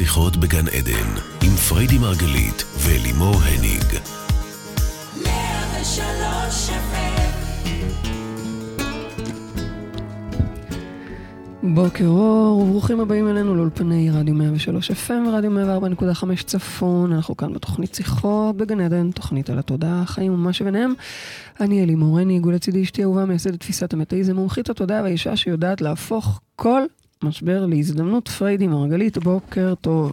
שיחות בגן עדן, עם פריידי מרגלית ולימור הניג. בוקר אור, וברוכים הבאים אלינו לאולפני רדיו 103 FM ורדיו 104.5 צפון. אנחנו כאן בתוכנית שיחות בגן עדן, תוכנית על התודעה, החיים ומה שביניהם. אני אלי מורני, עיגול לצידי אשתי אהובה, מייסדת תפיסת המטאיזם, מומחית התודעה והאישה שיודעת להפוך כל משבר להזדמנות. פריידי מרגלית, בוקר טוב.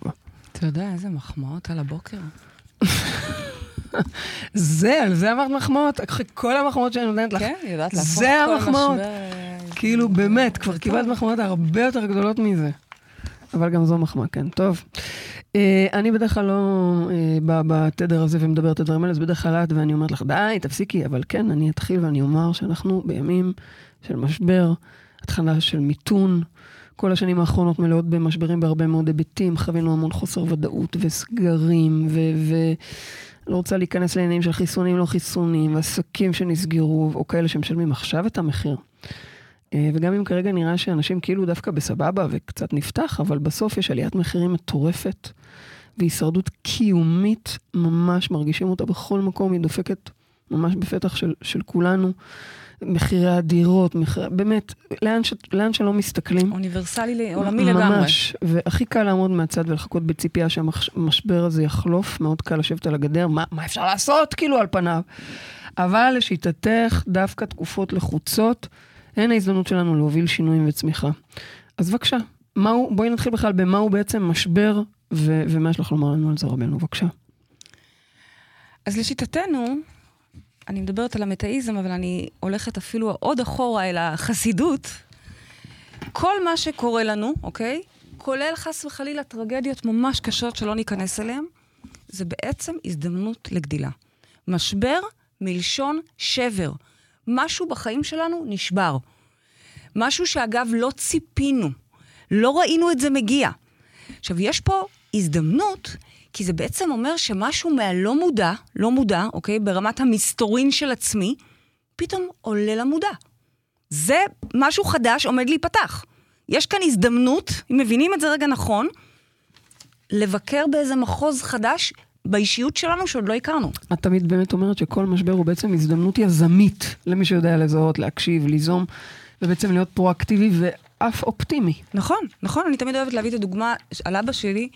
אתה יודע איזה מחמאות על הבוקר? זה, על זה אמרת מחמאות? אחרי כל המחמאות שאני נותנת לך. כן, יודעת להפוך זה כל המחמאות. משבר... אה, כאילו, באמת, כבר זה קיבלת. מחמאות הרבה יותר גדולות מזה. אבל גם זו מחמאה, כן. טוב. אה, אני בדרך כלל לא אה, באה בתדר הזה ומדברת את הדברים האלה, זה בדרך כלל את, ואני אומרת לך, די, תפסיקי. אבל כן, אני אתחיל ואני אומר שאנחנו בימים של משבר, התחלה של מיתון. כל השנים האחרונות מלאות במשברים בהרבה מאוד היבטים, חווינו המון חוסר ודאות וסגרים, ו... ו- לא רוצה להיכנס לעניינים של חיסונים, לא חיסונים, ועסקים שנסגרו, או כאלה שמשלמים עכשיו את המחיר. אה, וגם אם כרגע נראה שאנשים כאילו דווקא בסבבה וקצת נפתח, אבל בסוף יש עליית מחירים מטורפת, והישרדות קיומית, ממש מרגישים אותה בכל מקום, היא דופקת ממש בפתח של, של כולנו. מחירי הדירות, מחיר, באמת, לאן, ש, לאן שלא מסתכלים. אוניברסלי, עולמי לגמרי. ממש, והכי קל לעמוד מהצד ולחכות בציפייה שהמשבר הזה יחלוף, מאוד קל לשבת על הגדר, מה, מה אפשר לעשות כאילו על פניו. אבל לשיטתך, דווקא תקופות לחוצות, הן ההזדמנות שלנו להוביל שינויים וצמיחה. אז בבקשה, מהו, בואי נתחיל בכלל במהו בעצם משבר, ו- ומה יש לך לומר לנו על זה רבנו, בבקשה. אז לשיטתנו, אני מדברת על המטאיזם, אבל אני הולכת אפילו עוד אחורה אל החסידות. כל מה שקורה לנו, אוקיי? כולל חס וחלילה טרגדיות ממש קשות שלא ניכנס אליהן, זה בעצם הזדמנות לגדילה. משבר מלשון שבר. משהו בחיים שלנו נשבר. משהו שאגב לא ציפינו, לא ראינו את זה מגיע. עכשיו, יש פה הזדמנות, כי זה בעצם אומר שמשהו מהלא מודע, לא מודע, אוקיי? ברמת המסתורין של עצמי, פתאום עולה למודע. זה משהו חדש עומד להיפתח. יש כאן הזדמנות, אם מבינים את זה רגע נכון, לבקר באיזה מחוז חדש באישיות שלנו שעוד לא הכרנו. את תמיד באמת אומרת שכל משבר הוא בעצם הזדמנות יזמית למי שיודע לזהות, להקשיב, ליזום, ובעצם להיות פרואקטיבי ואף אופטימי. נכון, נכון, אני תמיד אוהבת להביא את הדוגמה על אבא שלי,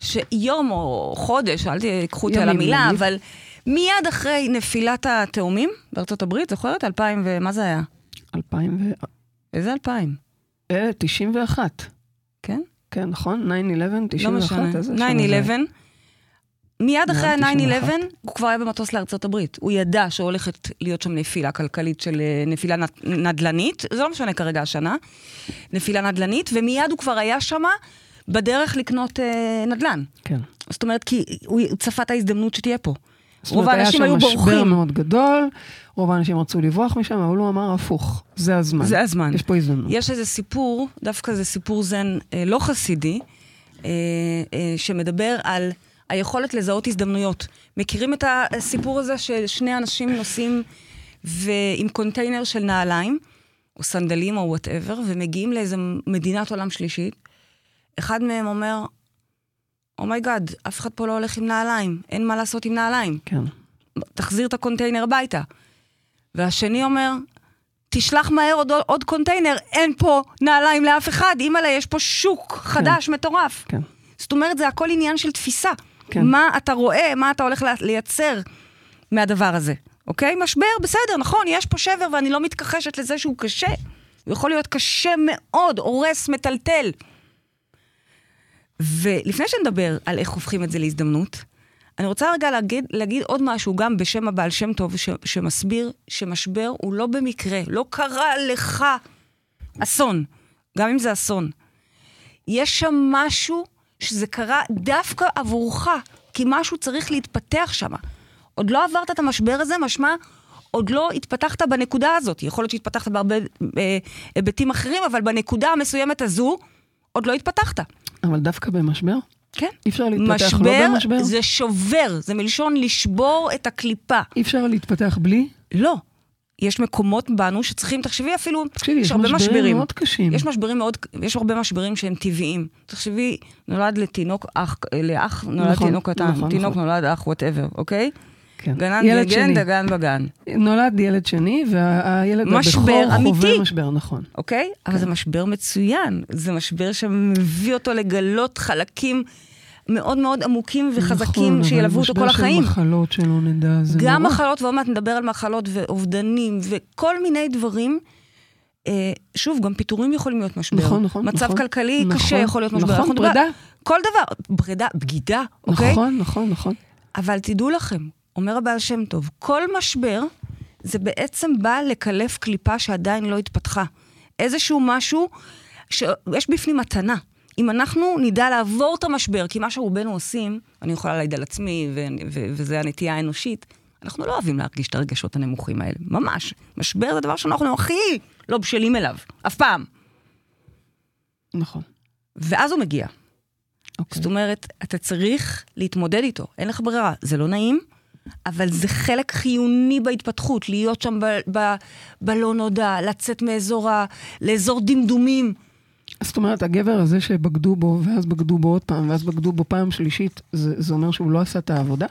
שיום או חודש, אל תיקחו אותי על המילה. אבל מיד אחרי נפילת התאומים בארצות הברית, זוכרת? 2000 ומה זה היה? 2000 ו... איזה 2000? אה, 91. כן? כן, נכון? 9-11, 91, לא משנה. איזה שנה זה היה? 9-11. מיד אחרי נראה לי ה-9-11, 91. הוא כבר היה במטוס לארצות הברית. הוא ידע שהולכת להיות שם נפילה כלכלית של אה, נפילה נד- נדל"נית, זה לא משנה כרגע השנה, נפילה נדל"נית, ומיד הוא כבר היה שם בדרך לקנות אה, נדל"ן. כן. זאת אומרת, כי הוא צפה את ההזדמנות שתהיה פה. זאת רוב אומרת, האנשים היו היה שם משבר בורחים. מאוד גדול, רוב האנשים רצו לברוח משם, אבל הוא אמר הפוך, זה הזמן. זה הזמן. יש פה הזדמנות. יש איזה סיפור, דווקא זה סיפור זן אה, לא חסידי, אה, אה, שמדבר על היכולת לזהות הזדמנויות. מכירים את הסיפור הזה ששני אנשים נוסעים ו- עם קונטיינר של נעליים, או סנדלים או whatever, ומגיעים לאיזה מדינת עולם שלישית? אחד מהם אומר, oh my God, אף אחד פה לא הולך עם נעליים, אין מה לעשות עם נעליים. כן. תחזיר את הקונטיינר הביתה. והשני אומר, תשלח מהר עוד, עוד קונטיינר, אין פה נעליים לאף אחד, אימא'לה, יש פה שוק חדש, מטורף. כן. זאת אומרת, זה הכל עניין של תפיסה. כן. מה אתה רואה, מה אתה הולך לייצר מהדבר הזה, אוקיי? משבר, בסדר, נכון, יש פה שבר ואני לא מתכחשת לזה שהוא קשה. הוא יכול להיות קשה מאוד, הורס, מטלטל. ולפני שנדבר על איך הופכים את זה להזדמנות, אני רוצה רגע להגיד, להגיד עוד משהו, גם בשם הבעל שם טוב, ש, שמסביר שמשבר הוא לא במקרה, לא קרה לך אסון, גם אם זה אסון. יש שם משהו שזה קרה דווקא עבורך, כי משהו צריך להתפתח שם. עוד לא עברת את המשבר הזה, משמע, עוד לא התפתחת בנקודה הזאת. יכול להיות שהתפתחת בהרבה אה, היבטים אחרים, אבל בנקודה המסוימת הזו, עוד לא התפתחת. אבל דווקא במשבר? כן. אי אפשר להתפתח משבר לא במשבר? זה שובר, זה מלשון לשבור את הקליפה. אי אפשר להתפתח בלי? לא. יש מקומות בנו שצריכים, תחשבי אפילו, תקשיבי, יש הרבה משברים מאוד קשים. יש משברים מאוד, יש הרבה משברים שהם טבעיים. תחשבי, נולד לתינוק אח, לאח נולד נכון, תינוק קטן, נכון, תינוק נכון. נולד אח, whatever, אוקיי? כן. גנן ילד גגן, שני. דגן בגן, נולד ילד שני, והילד הבכור אמיתי. חווה משבר, נכון. אוקיי? כן. אבל זה משבר מצוין. זה משבר שמביא אותו לגלות חלקים מאוד מאוד עמוקים וחזקים נכון, שילוו אבל אותו כל החיים. משבר של מחלות שלא נדע, זה גם נורא. מחלות, ועוד מעט נדבר על מחלות ואובדנים וכל מיני דברים. אה, שוב, גם פיטורים יכולים להיות משבר. נכון, נכון, מצב נכון. כלכלי נכון, קשה יכול להיות משבר. נכון, פרידה. כל דבר. פרידה, בגידה, אוקיי? נכון, נכון, נכון. אבל תדעו לכם, אומר הבעל שם טוב, כל משבר זה בעצם בא לקלף קליפה שעדיין לא התפתחה. איזשהו משהו שיש בפנים מתנה. אם אנחנו נדע לעבור את המשבר, כי מה שרובנו עושים, אני יכולה להעיד על עצמי, ו- ו- וזה הנטייה האנושית, אנחנו לא אוהבים להרגיש את הרגשות הנמוכים האלה, ממש. משבר זה דבר שאנחנו הכי לא בשלים אליו, אף פעם. נכון. ואז הוא מגיע. אוקיי. זאת אומרת, אתה צריך להתמודד איתו, אין לך ברירה. זה לא נעים, אבל זה חלק חיוני בהתפתחות, להיות שם ב- ב- בלא נודע, לצאת מאזור ה... לאזור דמדומים. זאת אומרת, הגבר הזה שבגדו בו, ואז בגדו בו עוד פעם, ואז בגדו בו פעם שלישית, זה, זה אומר שהוא לא עשה את העבודה?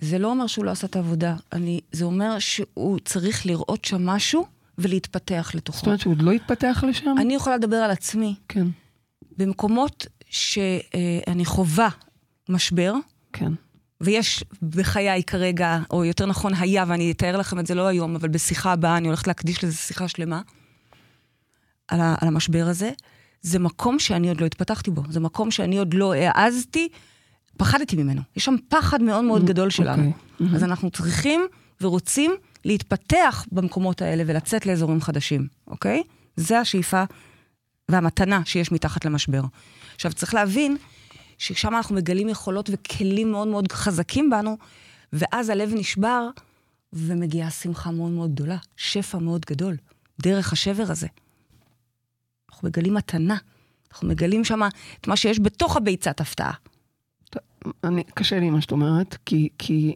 זה לא אומר שהוא לא עשה את העבודה, אני, זה אומר שהוא צריך לראות שם משהו ולהתפתח זאת לתוכו. אומרת שהוא עוד לא התפתח לשם? אני יכולה לדבר על עצמי. כן, במקומות שאני חווה משבר, כן. ויש בחיי כרגע, או יותר נכון היה, ואני אתאר לכם את זה לא היום, אבל בשיחה הבאה אני הולכת להקדיש לזה שיחה שלמה, על, ה, על המשבר הזה, זה מקום שאני עוד לא התפתחתי בו, זה מקום שאני עוד לא העזתי, פחדתי ממנו. יש שם פחד מאוד מאוד גדול שלנו. אוקיי. אז אנחנו צריכים ורוצים להתפתח במקומות האלה ולצאת לאזורים חדשים, אוקיי? זה השאיפה והמתנה שיש מתחת למשבר. עכשיו, צריך להבין ששם אנחנו מגלים יכולות וכלים מאוד מאוד חזקים בנו, ואז הלב נשבר, ומגיעה שמחה מאוד מאוד גדולה, שפע מאוד גדול, דרך השבר הזה. אנחנו מגלים מתנה, אנחנו מגלים שם את מה שיש בתוך הביצת הפתעה. אני, קשה לי מה שאת אומרת, כי, כי,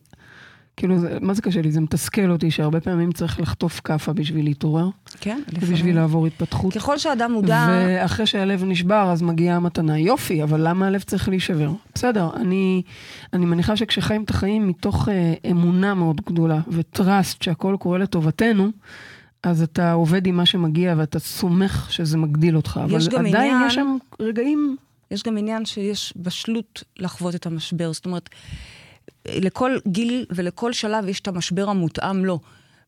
כאילו, זה, מה זה קשה לי? זה מתסכל אותי שהרבה פעמים צריך לחטוף כאפה בשביל להתעורר, כן? ובשביל לעבור התפתחות. ככל שאדם מודע... ואחרי שהלב נשבר, אז מגיעה המתנה. יופי, אבל למה הלב צריך להישבר? בסדר, אני, אני מניחה שכשחיים את החיים מתוך אה, אמונה מאוד גדולה, וטראסט שהכל קורה לטובתנו, אז אתה עובד עם מה שמגיע ואתה סומך שזה מגדיל אותך. יש אבל גם עדיין עניין- יש שם רגעים... יש גם עניין שיש בשלות לחוות את המשבר. זאת אומרת, לכל גיל ולכל שלב יש את המשבר המותאם לו.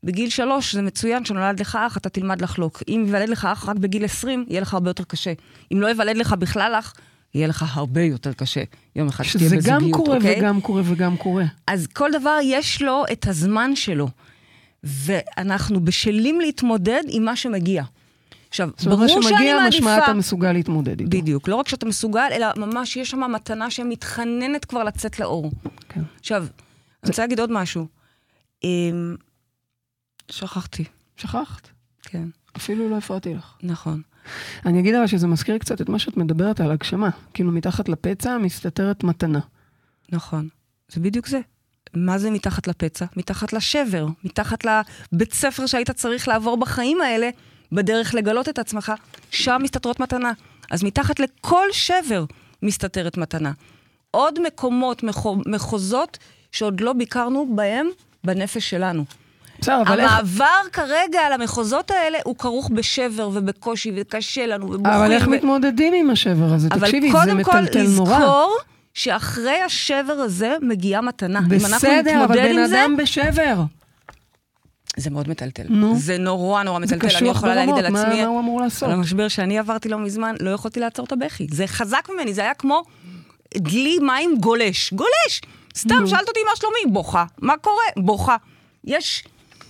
בגיל שלוש זה מצוין שנולד לך אח, אתה תלמד לחלוק. אם ייוולד לך אח רק בגיל 20, יהיה לך הרבה יותר קשה. אם לא ייוולד לך בכלל אח, יהיה לך הרבה יותר קשה. יום אחד שתהיה שזה בזוגיות, גם קורה אוקיי? וגם קורה וגם קורה. אז כל דבר יש לו את הזמן שלו. ואנחנו בשלים להתמודד עם מה שמגיע. עכשיו, זאת אומרת, ברור מה שאני שמגיע משמע מעדיפה... אתה מסוגל להתמודד איתו. בדיוק. לא רק שאתה מסוגל, אלא ממש יש שם מתנה שמתחננת כבר לצאת לאור. כן. עכשיו, אני רוצה להגיד עוד משהו. אמ, שכחתי, שכחת? כן, אפילו לא הפרעתי לך. נכון. אני אגיד אבל שזה מזכיר קצת את מה שאת מדברת על הגשמה. כאילו מתחת לפצע מסתתרת מתנה. נכון. זה בדיוק זה. מה זה מתחת לפצע? מתחת לשבר, מתחת לבית ספר שהיית צריך לעבור בחיים האלה, בדרך לגלות את עצמך, שם מסתתרות מתנה. אז מתחת לכל שבר מסתתרת מתנה. עוד מקומות, מחו, מחוזות, שעוד לא ביקרנו בהם בנפש שלנו. בסדר, אבל איך... המעבר כרגע על המחוזות האלה הוא כרוך בשבר ובקושי, וקשה לנו, ובוכים. אבל איך ו- מתמודדים עם השבר הזה? אבל תקשיבי, זה קודם כל מטלטל נורא. לזכור שאחרי השבר הזה מגיעה מתנה. בסדר, אבל בן עם זה, אדם בשבר. זה מאוד מטלטל. נו. זה נורא נורא מטלטל. אני יכולה להגיד ברמות, על מה עצמי, מה הוא אמור לעשות? על המשבר שאני עברתי לא מזמן, לא יכולתי לעצור את הבכי. זה חזק ממני, זה היה כמו דלי מים גולש. גולש! סתם, שאלת אותי מה שלומי, בוכה. מה קורה? בוכה. יש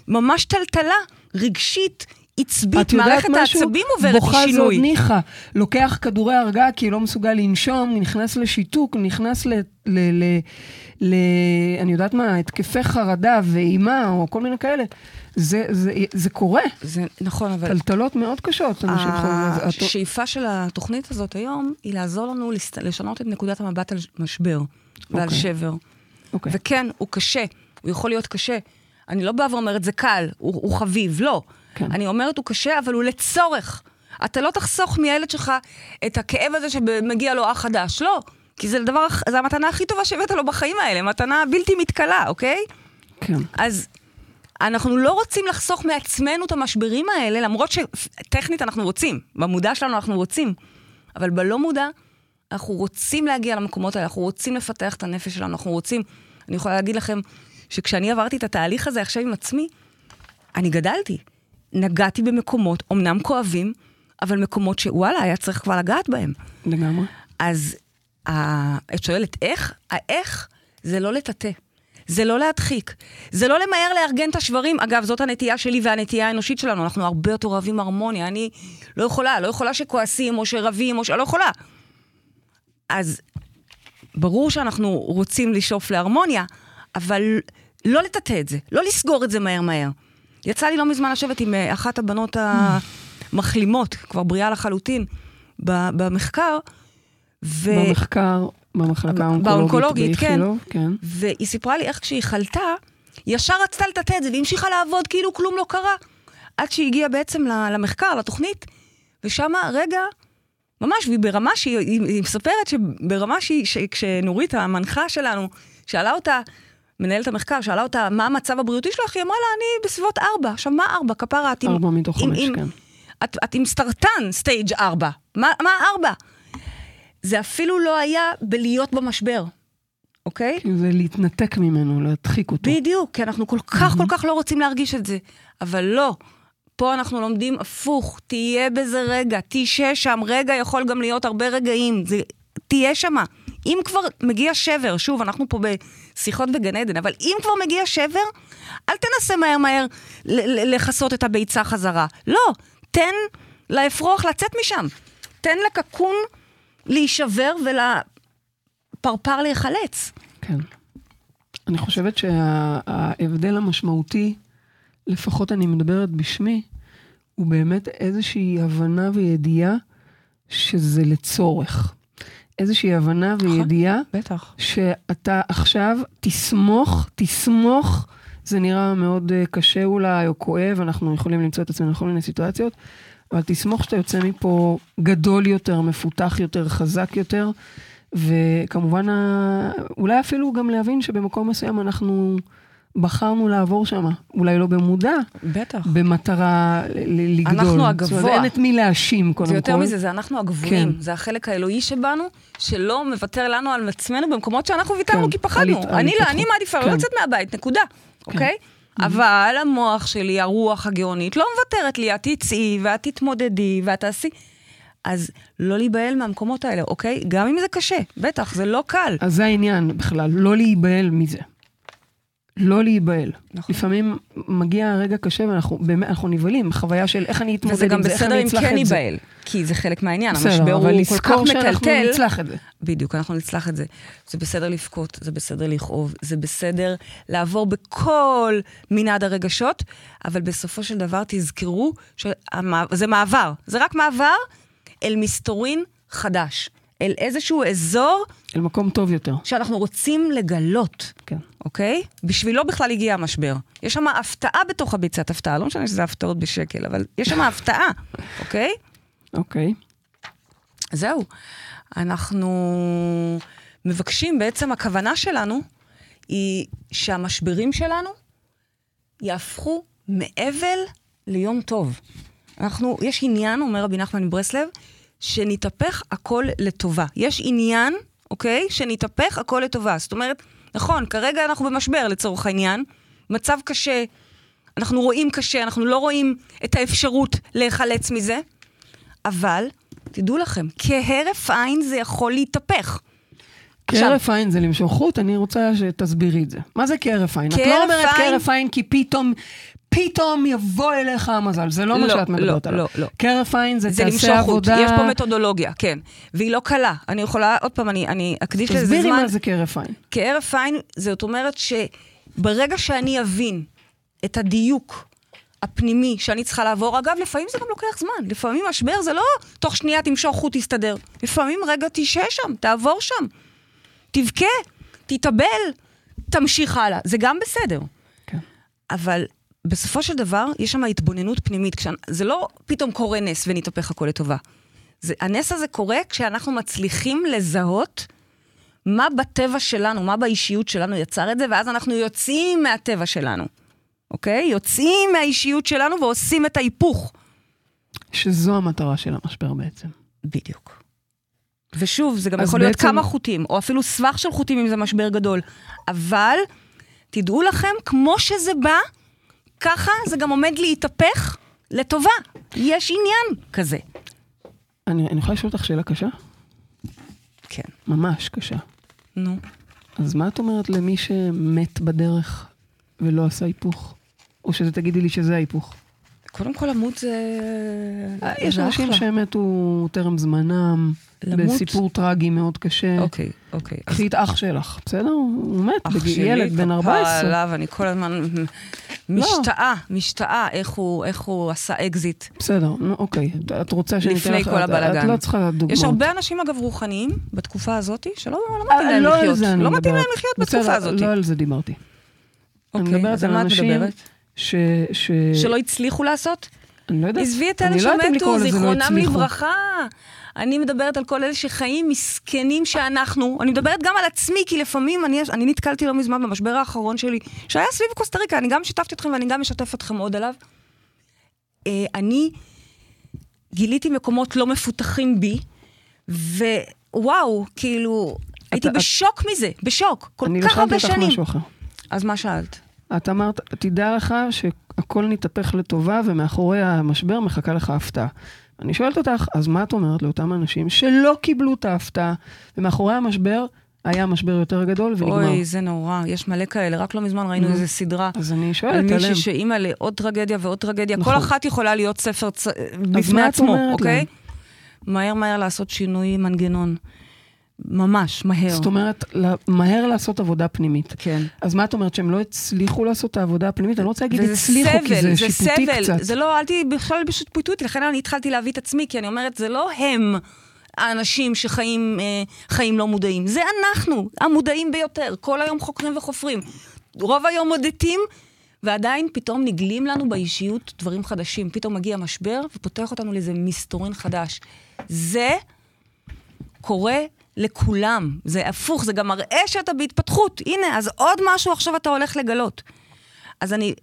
ממש טלטלה רגשית, עצבית, מערכת? העצבים עוברת בוכה זה עוד שינוי. ניחא. לוקח כדורי הרגעה כי לא מסוגל לנשום, נכנס לשיתוק, נכנס ל... ל, ל, ל אני יודעת מה, התקפי חרדה ואימה, או כל מיני כאלה. זה, זה, זה קורה. זה נכון, אבל... טלטלות מאוד קשות. השאיפה של התוכנית הזאת היום היא לעזור לנו לס- לשנות את נקודת המבט על משבר ועל אוקיי. שבר. אוקיי. וכן, הוא קשה, הוא יכול להיות קשה, אני לא באה ואומרת, זה קל, הוא, הוא חביב, לא. כן. אני אומרת, הוא קשה, אבל הוא לצורך. אתה לא תחסוך מהילד שלך את הכאב הזה שמגיע לו אח חדש, לא. כי זה הדבר, זה המתנה הכי טובה שהבאת לו בחיים האלה, מתנה בלתי מתכלה, אוקיי? כן. אז אנחנו לא רוצים לחסוך מעצמנו את המשברים האלה, למרות שטכנית אנחנו רוצים, במודע שלנו אנחנו רוצים, אבל בלא מודע, אנחנו רוצים להגיע למקומות האלה, אנחנו רוצים לפתח את הנפש שלנו, אנחנו רוצים... אני יכולה להגיד לכם שכשאני עברתי את התהליך הזה עכשיו עם עצמי, אני גדלתי. נגעתי במקומות, אמנם כואבים, אבל מקומות שוואלה, היה צריך כבר לגעת בהם. לגמרי. אז ה- את שואלת איך? האיך זה לא לטאטא. זה לא להדחיק, זה לא למהר לארגן את השברים. אגב, זאת הנטייה שלי והנטייה האנושית שלנו, אנחנו הרבה יותר אוהבים הרמוניה. אני לא יכולה, לא יכולה שכועסים או שרבים או ש... לא יכולה. אז ברור שאנחנו רוצים לשאוף להרמוניה, אבל לא לטאטא את זה, לא לסגור את זה מהר מהר. יצא לי לא מזמן לשבת עם אה, אחת הבנות המחלימות, כבר בריאה לחלוטין, במחקר, ו... במחקר, במחלקה האונקולוגית באונקולוגית, כן. כן. והיא סיפרה לי איך כשהיא חלתה, ישר רצתה לטאטא את זה, והמשיכה לעבוד כאילו כלום לא קרה. עד שהיא הגיעה בעצם למחקר, לתוכנית, ושמה, רגע, ממש, והיא ברמה שהיא, היא, היא מספרת שברמה שהיא, שכשנורית, המנחה שלנו, שאלה אותה, מנהלת המחקר, שאלה אותה, מה המצב הבריאותי שלך? היא אמרה לה, אני בסביבות ארבע. עכשיו, מה ארבע? כפרה, את עם... ארבע מתוך חמש, כן. את, את עם סטרטן, סטייג' ארבע. מה, מה ארבע? זה אפילו לא היה בלהיות במשבר, אוקיי? כי זה להתנתק ממנו, להדחיק אותו. בדיוק, כי אנחנו כל כך כל כך לא רוצים להרגיש את זה. אבל לא, פה אנחנו לומדים הפוך, תהיה בזה רגע, תשהה שם, רגע יכול גם להיות הרבה רגעים, זה, תהיה שמה. אם כבר מגיע שבר, שוב, אנחנו פה בשיחות בגן עדן, אבל אם כבר מגיע שבר, אל תנסה מהר מהר לכסות את הביצה חזרה. לא, תן לאפרוח לצאת משם. תן לקקון להישבר ולפרפר להיחלץ. כן. אני חושבת שההבדל המשמעותי, לפחות אני מדברת בשמי, הוא באמת איזושהי הבנה וידיעה שזה לצורך. איזושהי הבנה וידיעה בטח. שאתה עכשיו תסמוך, תסמוך, זה נראה מאוד אה, קשה אולי, או כואב, אנחנו יכולים למצוא את עצמנו בכל מיני סיטואציות, אבל תסמוך שאתה יוצא מפה גדול יותר, מפותח יותר, חזק יותר, וכמובן, אולי אפילו גם להבין שבמקום מסוים אנחנו בחרנו לעבור שם, אולי לא במודע, בטח. במטרה לגדול. אנחנו זאת הגבוה. אומרת, אין את מי להאשים, קודם זה כל. יותר מזה, זה אנחנו הגבוהים. כן. זה החלק האלוהי שבנו, שלא מוותר לנו על עצמנו במקומות שאנחנו ויתרנו, כן, כי על פחדנו. על אני לא, אני התפתחות. מעדיפה לא כן. לצאת מהבית, נקודה, אוקיי? אבל המוח שלי, הרוח הגאונית, לא מוותרת לי, את תצאי, ואת תתמודדי, ואת תעשי. אז לא להיבהל מהמקומות האלה, אוקיי? גם אם זה קשה, בטח, זה לא קל. אז זה העניין בכלל, לא להיבהל מזה. לא להיבהל. נכון. לפעמים מגיע רגע קשה ואנחנו באמת, אנחנו נבהלים, חוויה של איך אני אתמודד וזה גם עם זה, איך בסדר אני אם אצלח כן את זה. ייבהל, כי זה חלק מהעניין, בסדר, המשבר אבל הוא כל כך לזכור שאנחנו. נצלח את זה. בדיוק, אנחנו נצלח את זה. זה בסדר לבכות, זה בסדר לכאוב, זה בסדר לעבור בכל מנעד הרגשות, אבל בסופו של דבר תזכרו שזה מעבר. זה רק מעבר אל מסתורין חדש, אל איזשהו אזור אל מקום טוב יותר. שאנחנו רוצים לגלות. כן. אוקיי? בשבילו בכלל הגיע המשבר. יש שם הפתעה בתוך הביצת הפתעה, לא משנה שזה הפתעות בשקל, אבל יש שם הפתעה, אוקיי? אוקיי. זהו. אנחנו מבקשים, בעצם הכוונה שלנו היא שהמשברים שלנו יהפכו מאבל ליום טוב. אנחנו, יש עניין, אומר רבי נחמן מברסלב, שנתהפך הכל לטובה. יש עניין, אוקיי? שנתהפך הכל לטובה. זאת אומרת, נכון, כרגע אנחנו במשבר לצורך העניין, מצב קשה, אנחנו רואים קשה, אנחנו לא רואים את האפשרות להיחלץ מזה, אבל תדעו לכם, כהרף עין זה יכול להתהפך. כהרף עין זה למשוך חוט, אני רוצה שתסבירי את זה. מה זה כהרף עין? את לא אומרת כהרף עין כי פתאום, פתאום יבוא אליך המזל, זה לא מה לא, שאת מדברת לא, עליו. לא, לא. כהרף עין זה זה תעשה עבודה... יש פה מתודולוגיה, כן. והיא לא קלה. אני יכולה, עוד פעם, אני, אני אקדיש לזה תסבירי זמן. מה זה כהרף עין. כהרף עין, זאת אומרת שברגע שאני אבין את הדיוק הפנימי שאני צריכה לעבור, אגב, לפעמים זה גם לוקח זמן. לפעמים משבר זה לא תוך שנייה תמשוך חוט, תסתדר. לפעמים רגע תשהה שם, תעבור שם. תבכה, תתאבל, תמשיך הלאה. זה גם בסדר. כן. אבל בסופו של דבר, יש שם התבוננות פנימית. כשה... זה לא פתאום קורה נס ונתהפך הכל לטובה. זה, הנס הזה קורה כשאנחנו מצליחים לזהות מה בטבע שלנו, מה באישיות שלנו יצר את זה, ואז אנחנו יוצאים מהטבע שלנו, אוקיי? יוצאים מהאישיות שלנו ועושים את ההיפוך. שזו המטרה של המשבר בעצם. בדיוק. ושוב, זה גם יכול להיות בעצם- כמה חוטים, או אפילו סבך של חוטים אם זה משבר גדול. אבל תדעו לכם, כמו שזה בא, ככה זה גם עומד להתהפך לטובה. יש עניין כזה. אני, אני יכולה לשאול אותך שאלה קשה? כן. ממש קשה. נו. אז מה את אומרת למי שמת בדרך ולא עשה היפוך? או שזה תגידי לי שזה ההיפוך. קודם כל, למות זה... יש אנשים. שמתו טרם זמנם, למות? בסיפור טרגי מאוד קשה. אוקיי, אוקיי. קחי את אח שלך, בסדר? הוא מת, אח שלי, ילד בן כפרה 14. עליו, אני כל הזמן משתאה, משתאה איך הוא- איך הוא עשה אקזיט. בסדר, נו אוקיי. את- רוצה שאני אתן לפני לך... כל את- הבלגן. את לא צריכה דוגמאות. יש הרבה אנשים, אגב, רוחניים, בתקופה הזאת, שלא לא אה, מתאים להם לא לחיות. לא מתאים. להם לחיות בתקופה הזאת. לא על זה דיברתי. אני אוקיי, אז על מה את מדברת? ש... ש... שלא הצליחו לעשות? אני לא יודעת. עזבי את אלה לא שמתו, זיכרונם. לברכה. אני מדברת על כל אלה שחיים מסכנים שאנחנו. אני מדברת גם על עצמי, כי לפעמים אני, אני נתקלתי לא מזמן במשבר האחרון שלי, שהיה סביב קוסטה ריקה, אני גם שיתפתי אתכם ואני גם אשתף אתכם עוד עליו. אה, אני גיליתי מקומות לא מפותחים בי, ווואו, כאילו, הייתי את- בשוק מזה, בשוק, כל אני לא כך שאלתי הרבה אותך שנים. משהו אחר. אז מה שאלת? את אמרת, תדע לך שהכל נתהפך לטובה ומאחורי המשבר מחכה לך הפתעה. אני שואלת אותך, אז מה את אומרת לאותם אנשים שלא קיבלו את ההפתעה, ומאחורי המשבר היה משבר יותר גדול ונגמר? אוי, זה נורא, יש מלא כאלה, רק לא מזמן ראינו נו. איזה סדרה. אז אני על שואלת עליהם. מישהי שאימא לעוד טרגדיה ועוד טרגדיה, נכון. כל אחת יכולה להיות ספר צ... בפני עצמו, אוקיי? להם? מהר מהר לעשות שינוי מנגנון. ממש, מהר. זאת אומרת, מהר לעשות עבודה פנימית. כן. אז מה את אומרת, שהם לא הצליחו לעשות את העבודה הפנימית? אני לא רוצה להגיד הצליחו, כי סבל, זה זה שיפוטי סבל. קצת. זה לא, אל תהיי בכלל בשיפוטיות, לכן אני התחלתי להביא את עצמי, כי אני אומרת, זה לא הם האנשים שחיים אה, חיים לא מודעים, זה אנחנו, המודעים ביותר, כל היום חוקרים וחופרים. רוב היום מודדים, ועדיין פתאום נגלים לנו באישיות דברים חדשים. פתאום מגיע משבר ופותח אותנו לאיזה מסתורין חדש. זה קורה לכולם. זה הפוך, זה גם מראה שאתה בהתפתחות. הנה, אז עוד משהו עכשיו אתה הולך לגלות. אז אני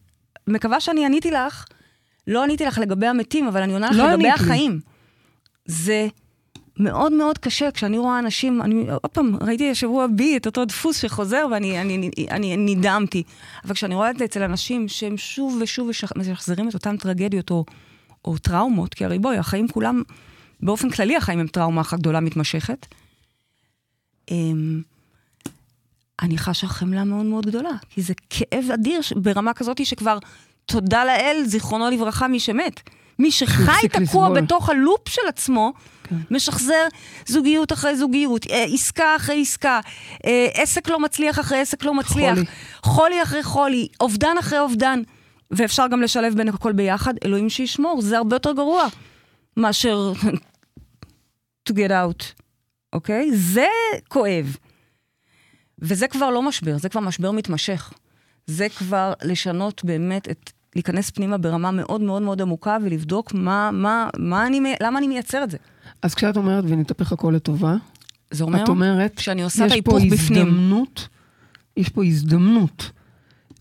מקווה שאני עניתי לך, לא עניתי לך לגבי המתים, אבל אני עונה לך לא לגבי ענית לי. החיים. זה מאוד מאוד קשה כשאני רואה אנשים, אני עוד פעם, ראיתי השבוע בי את אותו דפוס שחוזר ואני אני, אני, אני נדהמתי. אבל כשאני רואה את זה אצל אנשים שהם שוב ושוב משח- משחזרים את אותן טרגדיות או, או טראומות, כי הרי בואי, החיים כולם, באופן כללי החיים הם טראומה אחת גדולה מתמשכת. אמ, אני חשה חמלה מאוד מאוד גדולה, כי זה כאב אדיר ש- ברמה כזאת שכבר, תודה לאל, זיכרונו לברכה, מי שמת. מי שחי תקוע לסבול. בתוך הלופ של עצמו, כן. משחזר זוגיות אחרי זוגיות, אה, עסקה אחרי עסקה, אה, עסק לא מצליח אחרי עסק לא מצליח, חולי. חולי אחרי חולי, אובדן אחרי אובדן. ואפשר גם לשלב בין הכל ביחד, אלוהים שישמור, זה הרבה יותר גרוע מאשר to get out, אוקיי? זה כואב. וזה כבר לא משבר, זה כבר משבר מתמשך. זה כבר לשנות באמת את... להיכנס פנימה ברמה מאוד מאוד מאוד עמוקה ולבדוק מה, מה, מה אני, למה אני מייצר את זה. אז כשאת אומרת ונתהפך הכל לטובה, זה אומר, את אומרת, כשאני עושה את יש פה ההיפוך בפנים. הזדמנות, יש פה הזדמנות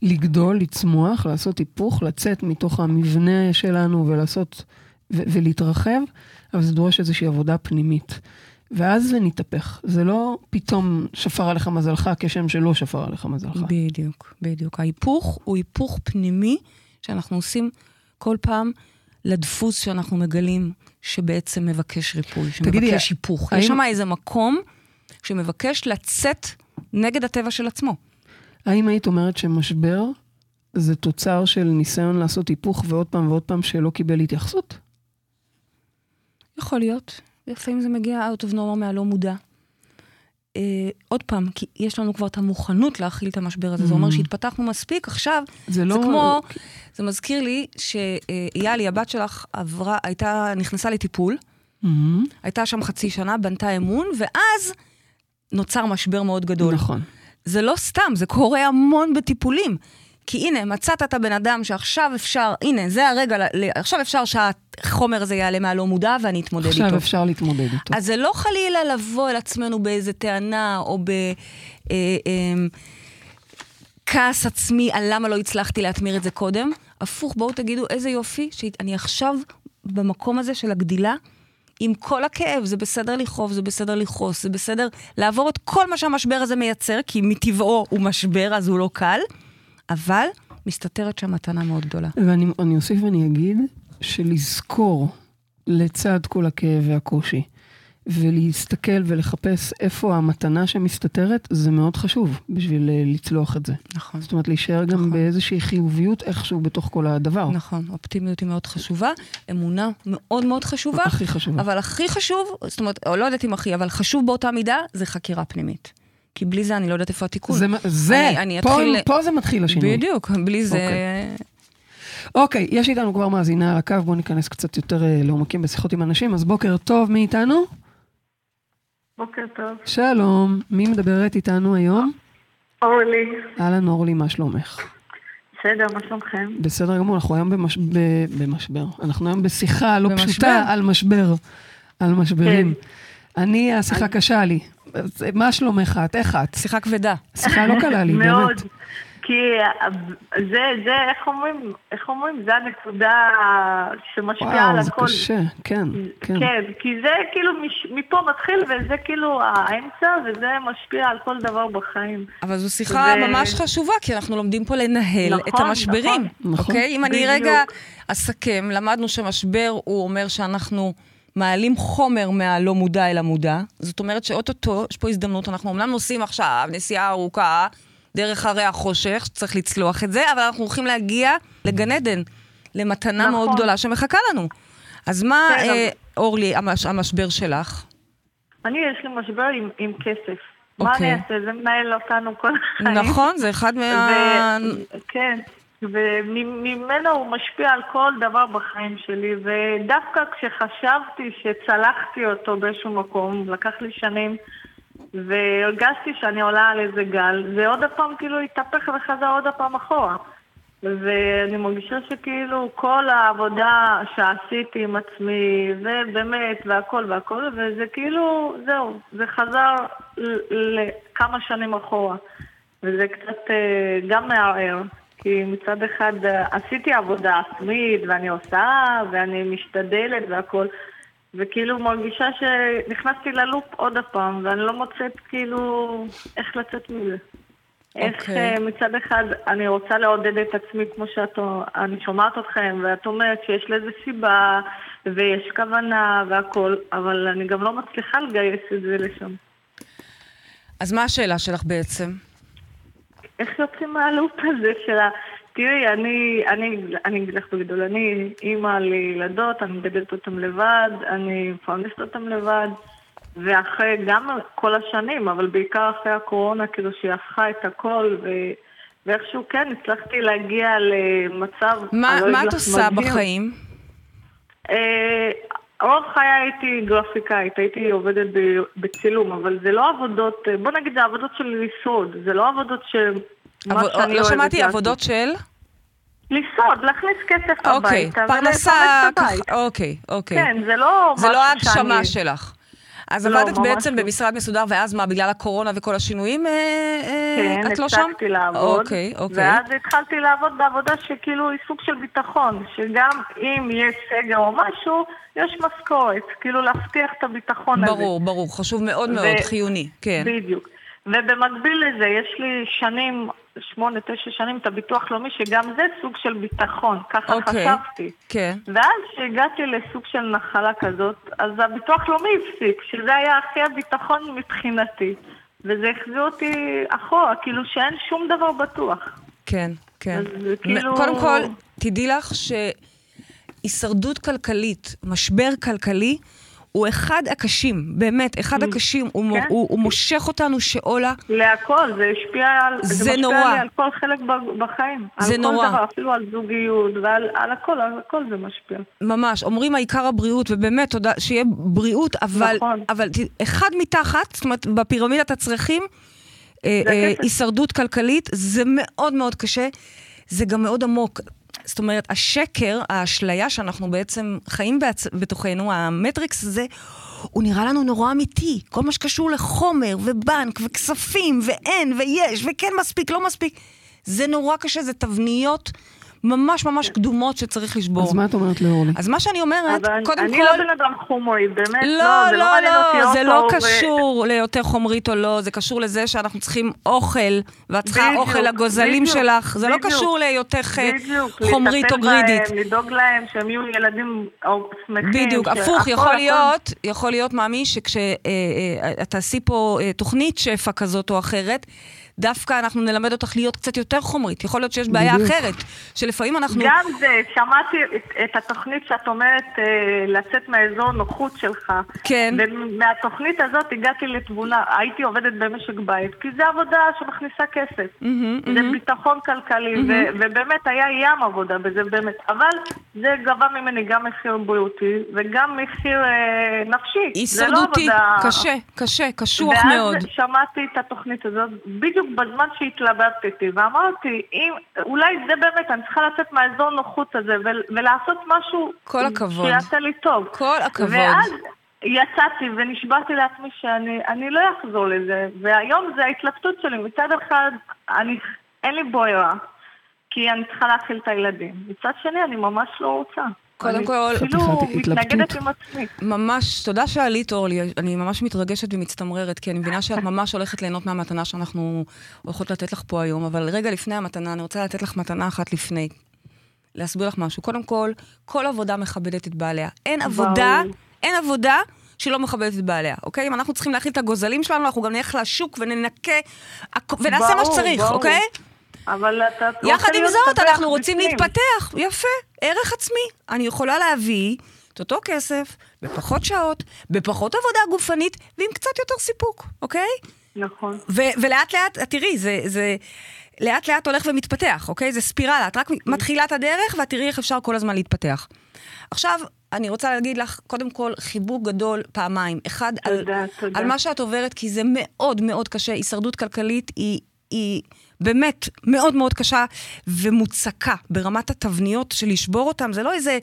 לגדול, לצמוח, לעשות היפוך, לצאת מתוך המבנה שלנו ולעשות, ו- ולהתרחב, אבל זה דורש איזושהי עבודה פנימית. ואז זה נתהפך. זה לא פתאום שפר עליך מזלך כשם שלא שפר עליך מזלך. בדיוק, בדיוק. ההיפוך הוא היפוך פנימי שאנחנו עושים כל פעם לדפוס שאנחנו מגלים שבעצם מבקש ריפוי, תגידי, שמבקש היפוך. האם- יש שם איזה מקום שמבקש לצאת נגד הטבע של עצמו. האם היית אומרת שמשבר זה תוצר של ניסיון לעשות היפוך ועוד פעם ועוד פעם שלא קיבל התייחסות? יכול להיות. לפעמים זה מגיע out of normal מהלא מודע. אה, עוד פעם, כי יש לנו כבר את המוכנות להכיל את המשבר הזה. זה אומר שהתפתחנו מספיק, עכשיו זה לא... זה כמו, זה מזכיר לי שיאלי, הבת שלך, עברה, הייתה, נכנסה לטיפול, מהמם. הייתה שם חצי שנה, בנתה אמון, ואז נוצר משבר מאוד גדול. נכון. זה לא סתם, זה קורה המון בטיפולים. כי הנה, מצאת את הבן אדם שעכשיו אפשר, הנה, זה הרגע, עכשיו אפשר שהחומר הזה יעלה מהלא מודע ואני אתמודד איתו. עכשיו אפשר להתמודד איתו. אז זה לא חלילה לבוא אל עצמנו באיזה טענה או בכעס עצמי על למה לא הצלחתי להטמיר את זה קודם. הפוך, בואו תגידו איזה יופי שאני עכשיו במקום הזה של הגדילה. עם כל הכאב, זה בסדר לכאוב, זה בסדר לכעוס, זה בסדר לעבור את כל מה שהמשבר הזה מייצר, כי מטבעו הוא משבר, אז הוא לא קל, אבל מסתתרת שם מתנה מאוד גדולה. ואני אני אוסיף ואני אגיד שלזכור לצד כל הכאב והקושי, ולהסתכל ולחפש איפה המתנה שמסתתרת, זה מאוד חשוב בשביל אה, לצלוח את זה. נכון. זאת אומרת, להישאר גם נכון. באיזושהי חיוביות איכשהו בתוך כל הדבר. נכון, אופטימיות היא מאוד חשובה, אמונה מאוד מאוד חשובה, הכי חשובה. אבל הכי חשוב, זאת אומרת, או לא יודעת אם הכי, אבל חשוב באותה מידה, זה חקירה פנימית. כי בלי זה אני לא יודעת איפה התיקון. זה, זה אני- אני פה, אתחיל- פה זה מתחיל השינוי. בדיוק, בלי זה... אוקיי, יש איתנו כבר מאזינה על הקו, בואו ניכנס קצת יותר אה, לעומקים בשיחות עם אנשים. אז בוקר טוב, מי איתנו? בוקר טוב. שלום, מי מדברת איתנו היום? אורלי, אהלן אורלי, מה שלומך? בסדר, מה שלומכם? בסדר גמור, אנחנו היום במש... ב... במשבר. אנחנו היום בשיחה לא במשבר. פשוטה על משבר, על משברים. אני, השיחה קשה לי. אז מה שלומך את? איך את? שיחה כבדה. שיחה לא קלה לי, מאוד. באמת. כי זה, זה, איך אומרים, איך אומרים, זה הנקודה שמשפיעה על וואו, זה הכל. קשה, כן, כן. כן, כי זה כאילו מש, מפה מתחיל וזה כאילו האמצע וזה משפיע על כל דבר בחיים. אבל זו שיחה זה- ממש חשובה, כי אנחנו לומדים פה לנהל נכון, את המשברים. נכון. נכון. אוקיי? אם אני בדיוק. רגע אסכם, למדנו שמשבר הוא אומר שאנחנו מעלים חומר מהלא מודע אל המודע. זאת אומרת שאו-טו-טו, יש פה הזדמנות, אנחנו אומנם נוסעים עכשיו נסיעה ארוכה דרך הרי החושך, צריך לצלוח את זה, אבל אנחנו הולכים להגיע לגן עדן, למתנה נכון. מאוד גדולה שמחכה לנו. אז מה, כן, אה, אורלי, המש, המשבר שלך? אני, יש לי משבר עם, עם כסף. מה אוקיי. אני אעשה? זה מנהל אותנו כל החיים. נכון, זה אחד מה... ו... כן, וממנו הוא משפיע על כל דבר בחיים שלי, ודווקא כשחשבתי שצלחתי אותו באיזשהו מקום, לקח לי שנים, והרגשתי שאני עולה על איזה גל, זה עוד הפעם כאילו התהפך וחזר עוד הפעם אחורה. ואני מרגישה שכאילו כל העבודה שעשיתי עם עצמי, ובאמת, והכל והכל, וזה כאילו, זהו, זה חזר לכמה שנים אחורה. וזה קצת אה, גם מערער, כי מצד אחד אה, עשיתי עבודה עצמית, ואני עושה, ואני משתדלת והכל, וכאילו מרגישה שנכנסתי ללופ עוד הפעם, ואני לא מוצאת כאילו איך לצאת מזה. איך אוקיי. אה, מצד אחד אני רוצה לעודד את עצמי כמו שאת, אני שומעת אתכם, ואת אומרת שיש לזה סיבה, ויש כוונה והכל, אבל אני גם לא מצליחה לגייס את זה לשם. אז מה השאלה שלך בעצם? איך יוצאים מהלופ הזה של ה... תראי, אני, אני, אני אגיד לך בגדול, אני אימא לילדות, אני מגדלת אותן לבד, אני מפרנסת אותן לבד, ואחרי גם כל השנים, אבל בעיקר אחרי הקורונה, כאילו שהיא הפכה את הכל, ו... ואיכשהו כן, הצלחתי להגיע למצב... מה, לא מה את עושה מדהים. בחיים? אה, רוב חיי הייתי גרפיקאית, הייתי עובדת בצילום, אבל זה לא עבודות, אה, בוא נגיד זה עבודות של לשרוד, זה לא עבודות ש... עבוד- לא שמעתי. עבודות של? לשרוד, להכניס כסף אוקיי, הביתה פרנסה, את ככה- הבית. אוקיי, אוקיי. כן, זה לא זה לא ההגשמה שאני- שלך. אז לא, עבדת בעצם לא. במשרד מסודר, ואז מה, בגלל הקורונה וכל השינויים, אה, אה, כן, את לא שם? הפסקתי לעבוד, אוקיי, אוקיי. ואז התחלתי לעבוד בעבודה שכאילו היא סוג של ביטחון, שגם אם יש סגר או משהו, יש משכורת, כאילו להבטיח את הביטחון הזה. ברור, ברור, חשוב מאוד מאוד, ו- חיוני, כן. בדיוק. ובמקביל לזה, יש לי שנים, שמונה, תשע שנים, את הביטוח לאומי, שגם זה סוג של ביטחון, ככה אוקיי. חשבתי. כן. ואז כשהגעתי לסוג של נחלה כזאת, אז הביטוח לאומי הפסיק, שזה היה הכי הביטחון מבחינתי. וזה החזיר אותי אחורה, כאילו שאין שום דבר בטוח. כן, כן. אז כאילו- קודם כל, תדעי לך שהישרדות כלכלית, משבר כלכלי, הוא אחד הקשים, באמת, אחד הקשים. הוא, כן. הוא, הוא מושך אותנו שאולה. להכל, זה השפיע על... זה משפיע נורא. לי על כל חלק בחיים. זה על נורא. כל דבר, אפילו על זוגיות, ועל על הכל, על הכל זה משפיע. ממש, אומרים העיקר הבריאות, ובאמת, תודה, שיהיה בריאות, אבל, נכון. אבל אחד מתחת, זאת אומרת, בפירמידת הצרכים, אה, זה אה. הישרדות כלכלית, זה מאוד מאוד קשה. זה גם מאוד עמוק. זאת אומרת, השקר, האשליה שאנחנו בעצם חיים בעצ... בתוכנו, המטריקס הזה, הוא נראה לנו נורא אמיתי. כל מה שקשור לחומר, ובנק, וכספים, ואין, ויש, וכן מספיק, לא מספיק. זה נורא קשה, זה תבניות ממש ממש קדומות שצריך לשבור. אז מה את אומרת לאורלי? אז מה שאני אומרת, קודם אני כל... לא בן אדם חומרי, באמת, לא, לא, זה לא לא, אותי לא, זה לא אוטו, ו- קשור ליותר חומרית או לא, זה קשור לזה שאנחנו צריכים אוכל, ואת צריכה בדיוק, אוכל לגוזלים בדיוק, שלך, זה לא בדיוק. קשור להיותך אה, בדיוק, חומרית או גרידית. בהם, לדאוג להם שהם יהיו ילדים או שמחים. בדיוק, הפוך, יכול להיות, יכול להיות, מאמי, שכשאת תעשי פה אה, תוכנית שפע כזאת או אחרת, דווקא אנחנו נלמד אותך להיות קצת יותר חומרית. יכול להיות שיש בעיה. אחרת, שלפעמים אנחנו... גם זה, שמעתי את, את התוכנית שאת אומרת אה, לצאת מהאזור נוחות שלך. כן. ומהתוכנית הזאת הגעתי לתבונה, הייתי עובדת במשק בית, כי זו עבודה שמכניסה כסף. מהמם, זה מהמם. ביטחון כלכלי, ו- ובאמת היה ים עבודה בזה, באמת. אבל זה גבה ממני גם מחיר בריאותי וגם מחיר אה, נפשי. זה לא הישרדותי, עבודה... קשה, קשה, קשוח מאוד. ואז שמעתי את התוכנית הזאת בדיוק בזמן שהתלבטתי, ואמרתי, אם, אולי זה באמת, אני צריכה לצאת מהאזור נוחות הזה ול, ולעשות משהו כל הכבוד. שיעשה לי טוב. כל הכבוד. ואז יצאתי ונשבעתי לעצמי שאני אני לא אחזור לזה, והיום זה ההתלבטות שלי. מצד אחד, אני, אין לי ברירה, כי אני צריכה להאכיל את הילדים. מצד שני, אני ממש לא רוצה. קודם אני כל- אפילו חתיכת התלבטות. מתנגדת עם עצמי. ממש, תודה שעלית, אורלי. אני ממש מתרגשת ומצטמררת, כי אני מבינה שאת ממש הולכת ליהנות מהמתנה שאנחנו הולכות לתת לך פה היום, אבל רגע לפני המתנה, אני רוצה לתת לך מתנה אחת לפני. להסביר לך משהו. קודם כל, כל עבודה מכבדת את בעליה. אין עבודה. אין עבודה שלא מכבדת את בעליה, אוקיי? אם אנחנו צריכים להאכיל את הגוזלים שלנו, אנחנו גם נלך לשוק וננקה, ונעשה מה שצריך. אוקיי? אבל אתה רוצה יחד עם זאת, אנחנו רוצים. להתפתח. יפה, ערך עצמי. אני יכולה להביא את אותו כסף בפחות שעות, בפחות עבודה גופנית, ועם קצת יותר סיפוק, אוקיי? נכון. ו- ולאט לאט, תראי, זה, זה לאט לאט הולך ומתפתח, אוקיי? זה ספירלה, את רק מתחילה את הדרך, ואת תראי איך אפשר כל הזמן להתפתח. עכשיו, אני רוצה להגיד לך, קודם כל, חיבוק גדול פעמיים. אחד, על, תודה, תודה. על מה שאת עוברת, כי זה מאוד מאוד קשה. הישרדות כלכלית היא, היא באמת מאוד מאוד קשה ומוצקה ברמת התבניות של לשבור אותם. זה לא איזה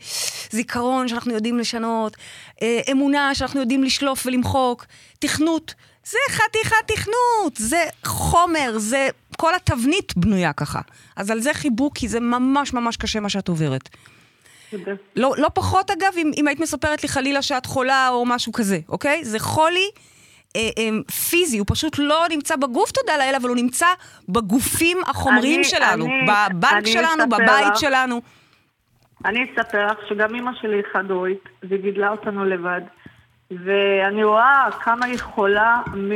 זיכרון שאנחנו יודעים לשנות, אה, אמונה שאנחנו יודעים לשלוף ולמחוק, תכנות. זה חתיכת תכנות, זה חומר, זה... כל התבנית בנויה ככה. אז על זה חיבוק, כי זה ממש ממש קשה מה שאת עוברת. תודה. לא, לא פחות, אגב, אם, אם היית מספרת לי חלילה שאת חולה או משהו כזה, אוקיי? זה חולי פיזי, הוא פשוט לא נמצא בגוף, תודה לאל, אבל הוא נמצא בגופים החומריים אני- שלנו. אני- בבנק אני שלנו, אספר בבית. שלנו. אני אספר לך שגם אימא שלי היא חד-הורית, והיא גידלה אותנו לבד. ואני רואה כמה היא חולה, מ...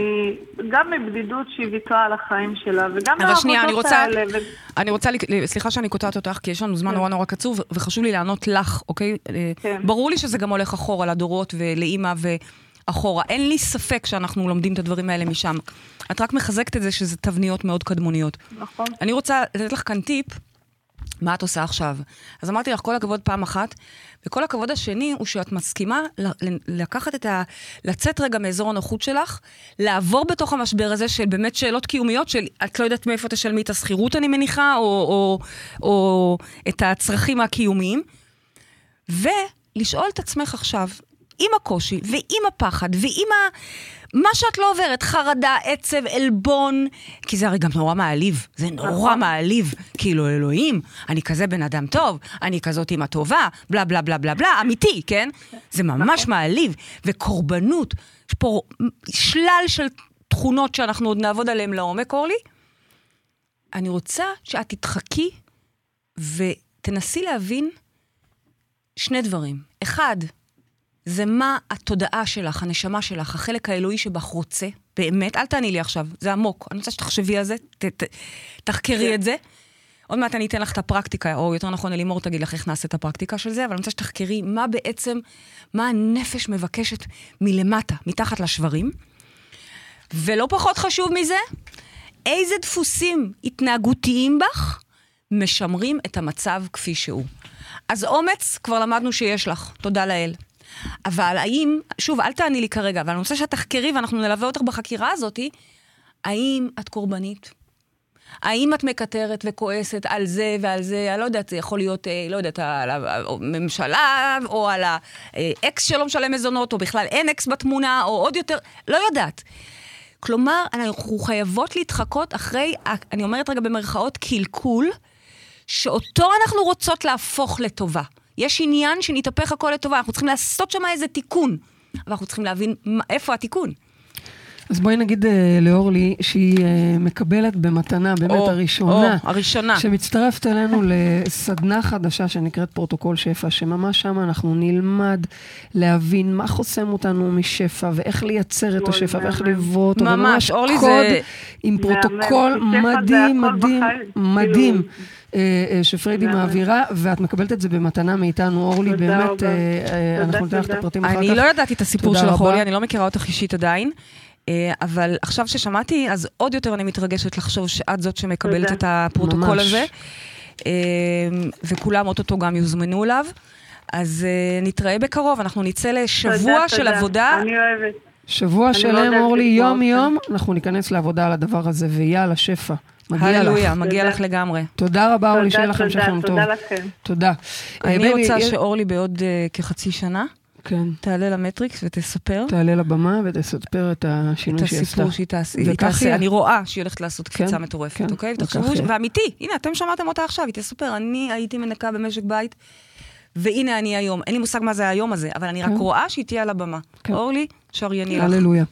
גם מבדידות שהיא ויתרה על החיים שלה, וגם אבל שנייה, אני מהעבודות רוצה, האלה. ו... אני רוצה, סליחה שאני קוטעת אותך, כי יש לנו זמן כן. נורא נורא קצוב, וחשוב לי לענות לך, אוקיי? אה, כן. ברור לי שזה גם הולך אחורה לדורות ולאימא ואחורה. אין לי ספק שאנחנו לומדים את הדברים האלה משם. את רק מחזקת את זה שזה תבניות מאוד קדמוניות. נכון. אני רוצה לתת לך כאן טיפ, מה את עושה עכשיו? אז אמרתי לך, כל הכבוד פעם אחת, וכל הכבוד השני הוא שאת מסכימה לקחת את ה... לצאת רגע מאזור הנוחות שלך, לעבור בתוך המשבר הזה של באמת שאלות קיומיות, של את לא יודעת מאיפה תשלמי את השכירות, אני מניחה, או, או, או את הצרכים הקיומיים, ולשאול את עצמך עכשיו, עם הקושי, ועם הפחד, ועם ה... מה שאת לא עוברת, חרדה, עצב, עלבון, כי זה הרי גם נורא מעליב. זה נורא נכון. מעליב. כאילו, אלוהים, אני כזה בן אדם טוב, אני כזאת אימא טובה, בלה בלה בלה בלה בלה, אמיתי, כן? זה ממש מעליב. וקורבנות, יש פה שלל של תכונות שאנחנו עוד נעבוד עליהן לעומק, אורלי. אני רוצה שאת תתחכי ותנסי להבין שני דברים. אחד, זה מה התודעה שלך, הנשמה שלך, החלק האלוהי שבך רוצה, באמת, אל תעני לי עכשיו, זה עמוק. אני רוצה שתחשבי על זה, ת, ת, תחקרי את זה. עוד מעט אני אתן לך את הפרקטיקה, או יותר נכון, אלימור תגיד לך איך נעשה את הפרקטיקה של זה, אבל אני רוצה שתחקרי מה בעצם, מה הנפש מבקשת מלמטה, מתחת לשברים. ולא פחות חשוב מזה, איזה דפוסים התנהגותיים בך משמרים את המצב כפי שהוא. אז אומץ, כבר למדנו שיש לך, תודה לאל. אבל האם, שוב, אל תעני לי כרגע, אבל אני רוצה שתחקרי ואנחנו נלווה אותך בחקירה הזאתי, האם את קורבנית? האם את מקטרת וכועסת על זה ועל זה, אני לא יודעת, זה יכול להיות, אה, לא יודעת, על הממשלה, או על האקס שלא משלם מזונות, או בכלל אין אקס בתמונה, או עוד יותר, לא יודעת. כלומר, אנחנו חייבות להתחקות אחרי, אני אומרת רגע במרכאות, קלקול, שאותו אנחנו רוצות להפוך לטובה. יש עניין שנתהפך הכל לטובה, אנחנו צריכים לעשות שם איזה תיקון. אבל אנחנו צריכים להבין איפה התיקון. אז בואי נגיד אה, לאורלי שהיא אה, מקבלת במתנה, באמת או, הראשונה, או, הראשונה, שמצטרפת אלינו לסדנה חדשה שנקראת פרוטוקול שפע, שממש שם אנחנו נלמד להבין מה חוסם אותנו משפע, ואיך לייצר את השפע, ואיך לברוא אותו, ממש, אורלי זה... עם פרוטוקול מדהים, מדהים, מדהים. אה, שפריידי מעבירה, ואת מקבלת את זה במתנה מאיתנו, אורלי, באמת, אנחנו ניתן לך את הפרטים אחר כך. אני לא ידעתי את הסיפור שלך, אורלי, אני לא מכירה אותך אישית עדיין. אה, אבל עכשיו ששמעתי, אז עוד יותר אני מתרגשת לחשוב שאת זאת שמקבלת את הפרוטוקול ממש. הזה. אה, וכולם אוטוטו גם יוזמנו אליו. אז אה, נתראה בקרוב, אנחנו נצא לשבוע תודה, של תודה. עבודה. אני אוהבת. שבוע שלם, אורלי, יום-יום, אנחנו ניכנס לעבודה על הדבר הזה, ויאללה, שפע. מגיע לך. הללויה, מגיע לך לגמרי. תודה רבה, אורלי, שיהיה לכם שכם טוב. תודה לכם. תודה. אני רוצה שאורלי בעוד כחצי שנה כן. תעלה למטריקס ותספר. תעלה לבמה ותספר את השינוי שהיא עשתה. את הסיפור שהיא תעשה. היא תעשה, אני רואה שהיא הולכת לעשות כן, קפיצה מטורפת, כן, אוקיי? ותחשבו, ואמיתי, הנה, אתם שמעתם אותה עכשיו, היא תספר, אני הייתי מנקה במשק בית, והנה אני היום. אין לי מושג מה זה היום הזה, אבל אני רק כן. רואה שהיא תהיה על הבמה. כן. אורלי, שרייני לך. הללויה.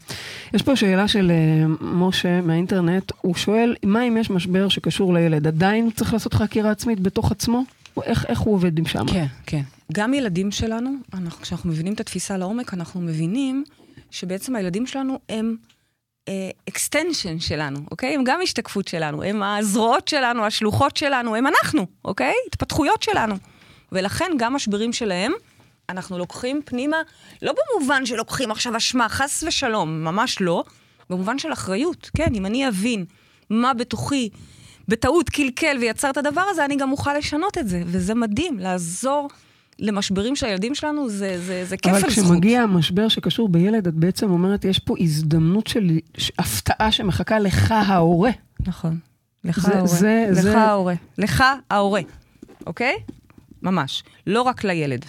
יש פה שאלה של uh, משה מהאינטרנט, הוא שואל, מה אם יש משבר שקשור לילד? עדיין צריך לעשות חקירה עצמית בתוך עצמו? איך, איך הוא עובד עם שם? כן, כן. גם ילדים שלנו, אנחנו, כשאנחנו מבינים את התפיסה לעומק, אנחנו מבינים שבעצם הילדים שלנו הם extension אה, שלנו, אוקיי? הם גם השתקפות שלנו, הם הזרועות שלנו, השלוחות שלנו, הם אנחנו, אוקיי? התפתחויות שלנו. ולכן גם משברים שלהם, אנחנו לוקחים פנימה, לא במובן שלוקחים עכשיו אשמה, חס ושלום, ממש לא, במובן של אחריות. כן, אם אני אבין מה בתוכי בטעות קלקל ויצר את הדבר הזה, אני גם אוכל לשנות את זה. וזה מדהים, לעזור למשברים של הילדים שלנו, זה, זה, זה כיף על זכות. אבל כשמגיע משבר שקשור בילד, את בעצם אומרת, יש פה הזדמנות של הפתעה שמחכה לך ההורה. נכון. לך זה, ההורה. זה, לך זה... ההורה. לך ההורה, אוקיי? ממש. לא רק לילד.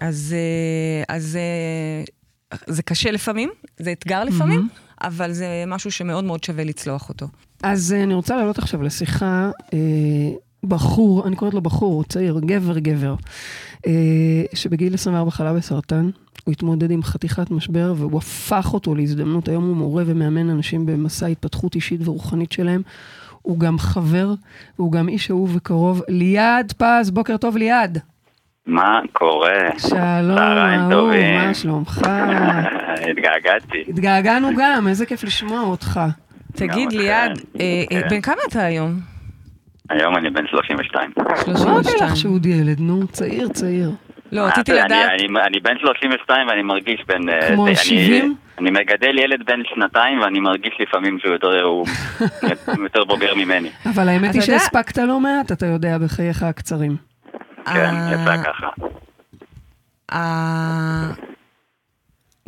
אז, אה, אז אה, זה קשה לפעמים, זה אתגר לפעמים, mm-hmm. אבל זה משהו שמאוד מאוד שווה לצלוח אותו. אז אה, אני רוצה לעלות עכשיו לשיחה, אה, בחור, אני קוראת לו בחור, צעיר, גבר גבר, אה, שבגיל 24 חלה בסרטן, הוא התמודד עם חתיכת משבר והוא הפך אותו להזדמנות. היום הוא מורה ומאמן אנשים במסע התפתחות אישית ורוחנית שלהם. הוא גם חבר, הוא גם איש אהוב וקרוב. ליעד פז, בוקר טוב ליעד. מה קורה? שלום, אהוב, מה שלומך? התגעגעתי. התגעגענו גם, איזה כיף לשמוע אותך. תגיד, ליעד, אה, אה, בן כמה אתה היום? היום אני בן 32. 32. אמרתי לך שהוא ילד, נו, צעיר, צעיר. לא, רציתי לדעת... אני בן 32 ואני מרגיש בן... אה, כמו 70? אני מגדל ילד בן שנתיים ואני מרגיש לפעמים שהוא יותר בוגר ממני. אבל האמת היא שהספקת לא מעט, אתה יודע, בחייך הקצרים. כן, יצא ככה.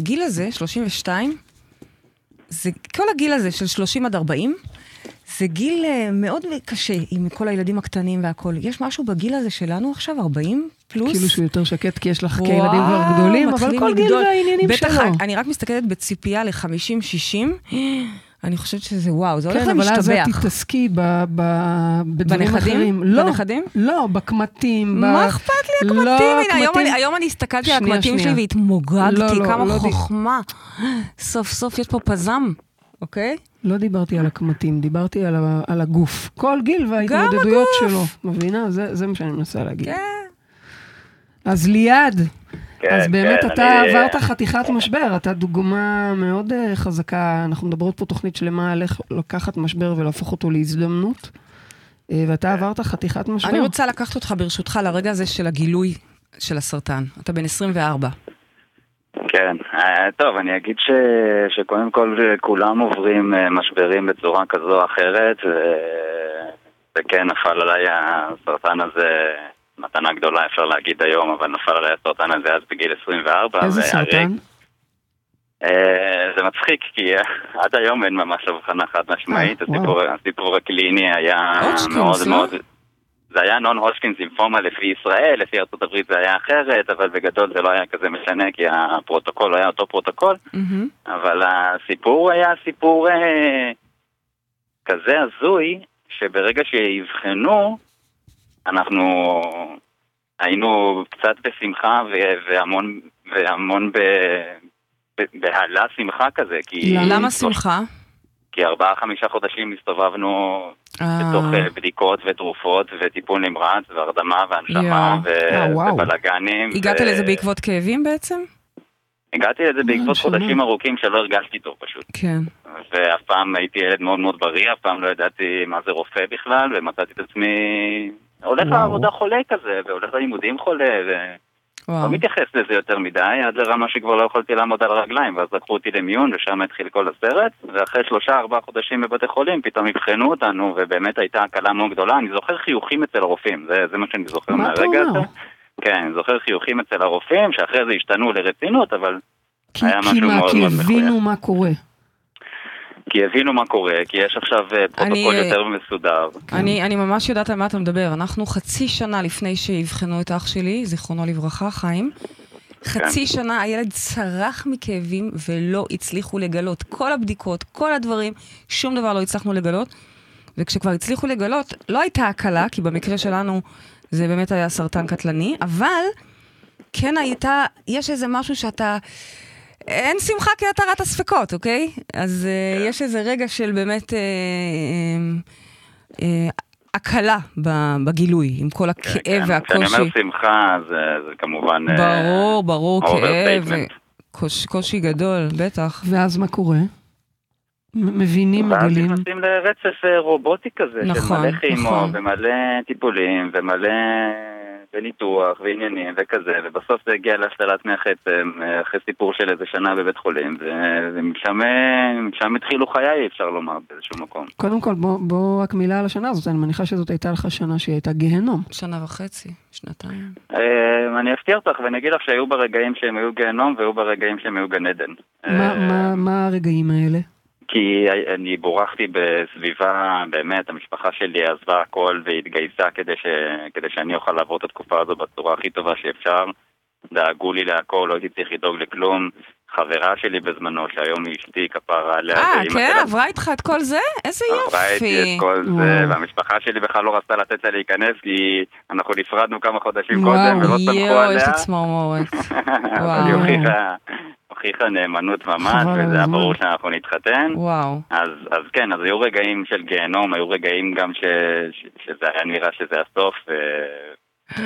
הגיל הזה, 32, זה כל הגיל הזה של 30 עד 40, זה גיל uh, מאוד קשה עם כל הילדים הקטנים והכול. יש משהו בגיל הזה שלנו עכשיו, 40 פלוס. כאילו שהוא יותר שקט כי יש לך וואו, כילדים כבר גדולים, אבל כל גיל והעניינים שלו. בטח, אני רק מסתכלת בציפייה ל-50-60. אני חושבת שזה וואו, זה הולך למשתבח. כן, אבל אז את תתעסקי בדברים אחרים. לא, בנכדים? לא, בקמטים. מה אכפת לי הקמטים? הנה, היום אני הסתכלתי על הקמטים שלי והתמוגגתי, לא, לא, כמה לא חוכמה. סוף סוף יש פה פזם, אוקיי? לא דיברתי על הקמטים, דיברתי על הגוף. כל גיל וההתמודדויות שלו. מבינה? זה מה שאני מנסה להגיד. כן. אז ליעד, כן, אז באמת כן, אתה אני... עברת חתיכת משבר, אתה דוגמה מאוד uh, חזקה, אנחנו מדברות פה תוכנית שלמה על איך לקחת משבר ולהפוך אותו להזדמנות, uh, ואתה כן. עברת חתיכת משבר. אני רוצה לקחת אותך ברשותך לרגע הזה של הגילוי של הסרטן. אתה בן 24. כן, אה, טוב, אני אגיד ש... שקודם כל כולם עוברים משברים בצורה כזו או אחרת, ו... וכן, נפל עליי הסרטן הזה מתנה גדולה אפשר להגיד היום, אבל נפל עליי הסרטן הזה אז בגיל 24. איזה סרטן? אה, זה מצחיק, כי עד היום אין ממש הבחנה חד משמעית, אה. הסיפור, הקליני היה מאוד לא? מאוד... זה היה non-Hodgkin's lymphoma לפי ישראל, לפי ארה"ב זה היה אחרת, אבל בגדול זה לא היה כזה משנה, כי הפרוטוקול היה אותו פרוטוקול, מהמם. אבל הסיפור היה סיפור אה, כזה הזוי, שברגע שאבחנו, אנחנו היינו קצת בשמחה ו- והמון, והמון ב... ב- בהלה שמחה כזה, כי... למה שמחה? כי ארבעה חמישה חודשים הסתובבנו אה, בתוך אה, בדיקות ותרופות וטיפול נמרץ והרדמה והנשמה. ו- אה. ובלאגנים. הגעת ו- לזה בעקבות כאבים בעצם? הגעתי לזה בעקבות. חודשים ארוכים שלא הרגשתי טוב פשוט. כן. ואף פעם הייתי ילד מאוד מאוד בריא, אף פעם לא ידעתי מה זה רופא בכלל, ומצאתי את עצמי הולך. לעבודה חולה כזה, והולך ללימודים חולה, ולא וואו. מתייחס לזה יותר מדי, עד לרמה שכבר לא יכולתי לעמוד על הרגליים, ואז לקחו אותי למיון, ושם התחיל כל הסרט, ואחרי שלושה ארבעה חודשים בבתי חולים, פתאום אבחנו אותנו, ובאמת הייתה הקלה מאוד גדולה. אני זוכר חיוכים אצל הרופאים, זה, זה מה שאני זוכר מה מהרגע? הזה. כן, אני זוכר חיוכים אצל הרופאים, שאחרי זה השתנו לרצינות, אבל כי, היה כי משהו מה, מאוד כי מאוד הבינו מה קורה. כי הבינו מה קורה, כי יש עכשיו אה, פרוטוקול אני- יותר מסודר. אני, אני ממש יודעת על מה אתה מדבר. אנחנו חצי שנה לפני שאבחנו את אח שלי, זיכרונו לברכה, חיים, חצי שנה הילד צרח מכאבים ולא הצליחו לגלות. כל הבדיקות, כל הדברים, שום דבר לא הצלחנו לגלות. וכשכבר הצליחו לגלות, לא הייתה הקלה, כי במקרה שלנו זה באמת היה סרטן קטלני, אבל כן הייתה, יש איזה משהו שאתה... אין שמחה כי אתה רעת הספקות, אוקיי? אז uh, יש איזה רגע של באמת uh, uh, uh, הקלה ב- בגילוי, עם כל הכאב כן, והקושי. כשאני אומר שמחה, זה, זה כמובן... ברור, ברור, כאב. וקוש- קושי גדול, בטח. ואז מה קורה? מבינים, ואז מגלים. נכנסים לרצף אה, רובוטי כזה, נכון, של מלא כימו, נכון. ומלא טיפולים, ומלא... וניתוח, ועניינים, וכזה, ובסוף זה הגיע להשתלת מח עצם, אה, אחרי סיפור של איזה שנה בבית חולים, ומשם אה, משם התחילו חיי, אפשר לומר, באיזשהו מקום. קודם כל, בוא, בוא רק מילה על השנה הזאת, אני מניחה שזאת הייתה לך שנה שהיא הייתה גיהנום. שנה וחצי, שנתיים. אה, אני אפתיע אותך ואני אגיד לך שהיו ברגעים שהם היו גיהנום, והיו ברגעים שהם היו גן עדן. מה, אה, מה, מה הרגעים האלה? כי אני בורחתי בסביבה, באמת, המשפחה שלי עזבה הכל והתגייסה כדי, ש... כדי שאני אוכל לעבור את התקופה הזו בצורה הכי טובה שאפשר. דאגו לי להכל, לא הייתי צריך לדאוג לכלום. חברה שלי בזמנו, שהיום היא אשתי, כפרה עליה. אה, כן? עברה איתך את כל זה? איזה עברה איתי יופי. את כל זה, וואו. והמשפחה שלי בכלל לא רצתה לתת לה להיכנס, כי אנחנו נפרדנו כמה חודשים וואו, קודם, ולא סמכו יואו, יש עליה. לי צמרמורת. אבל היא וואו. הוכיחה, הוכיחה נאמנות ממש, וזה היה. ברור שאנחנו נתחתן. וואו. אז, אז כן, אז היו רגעים של גיהנום, היו רגעים גם ש, ש, שזה היה נראה שזה הסוף,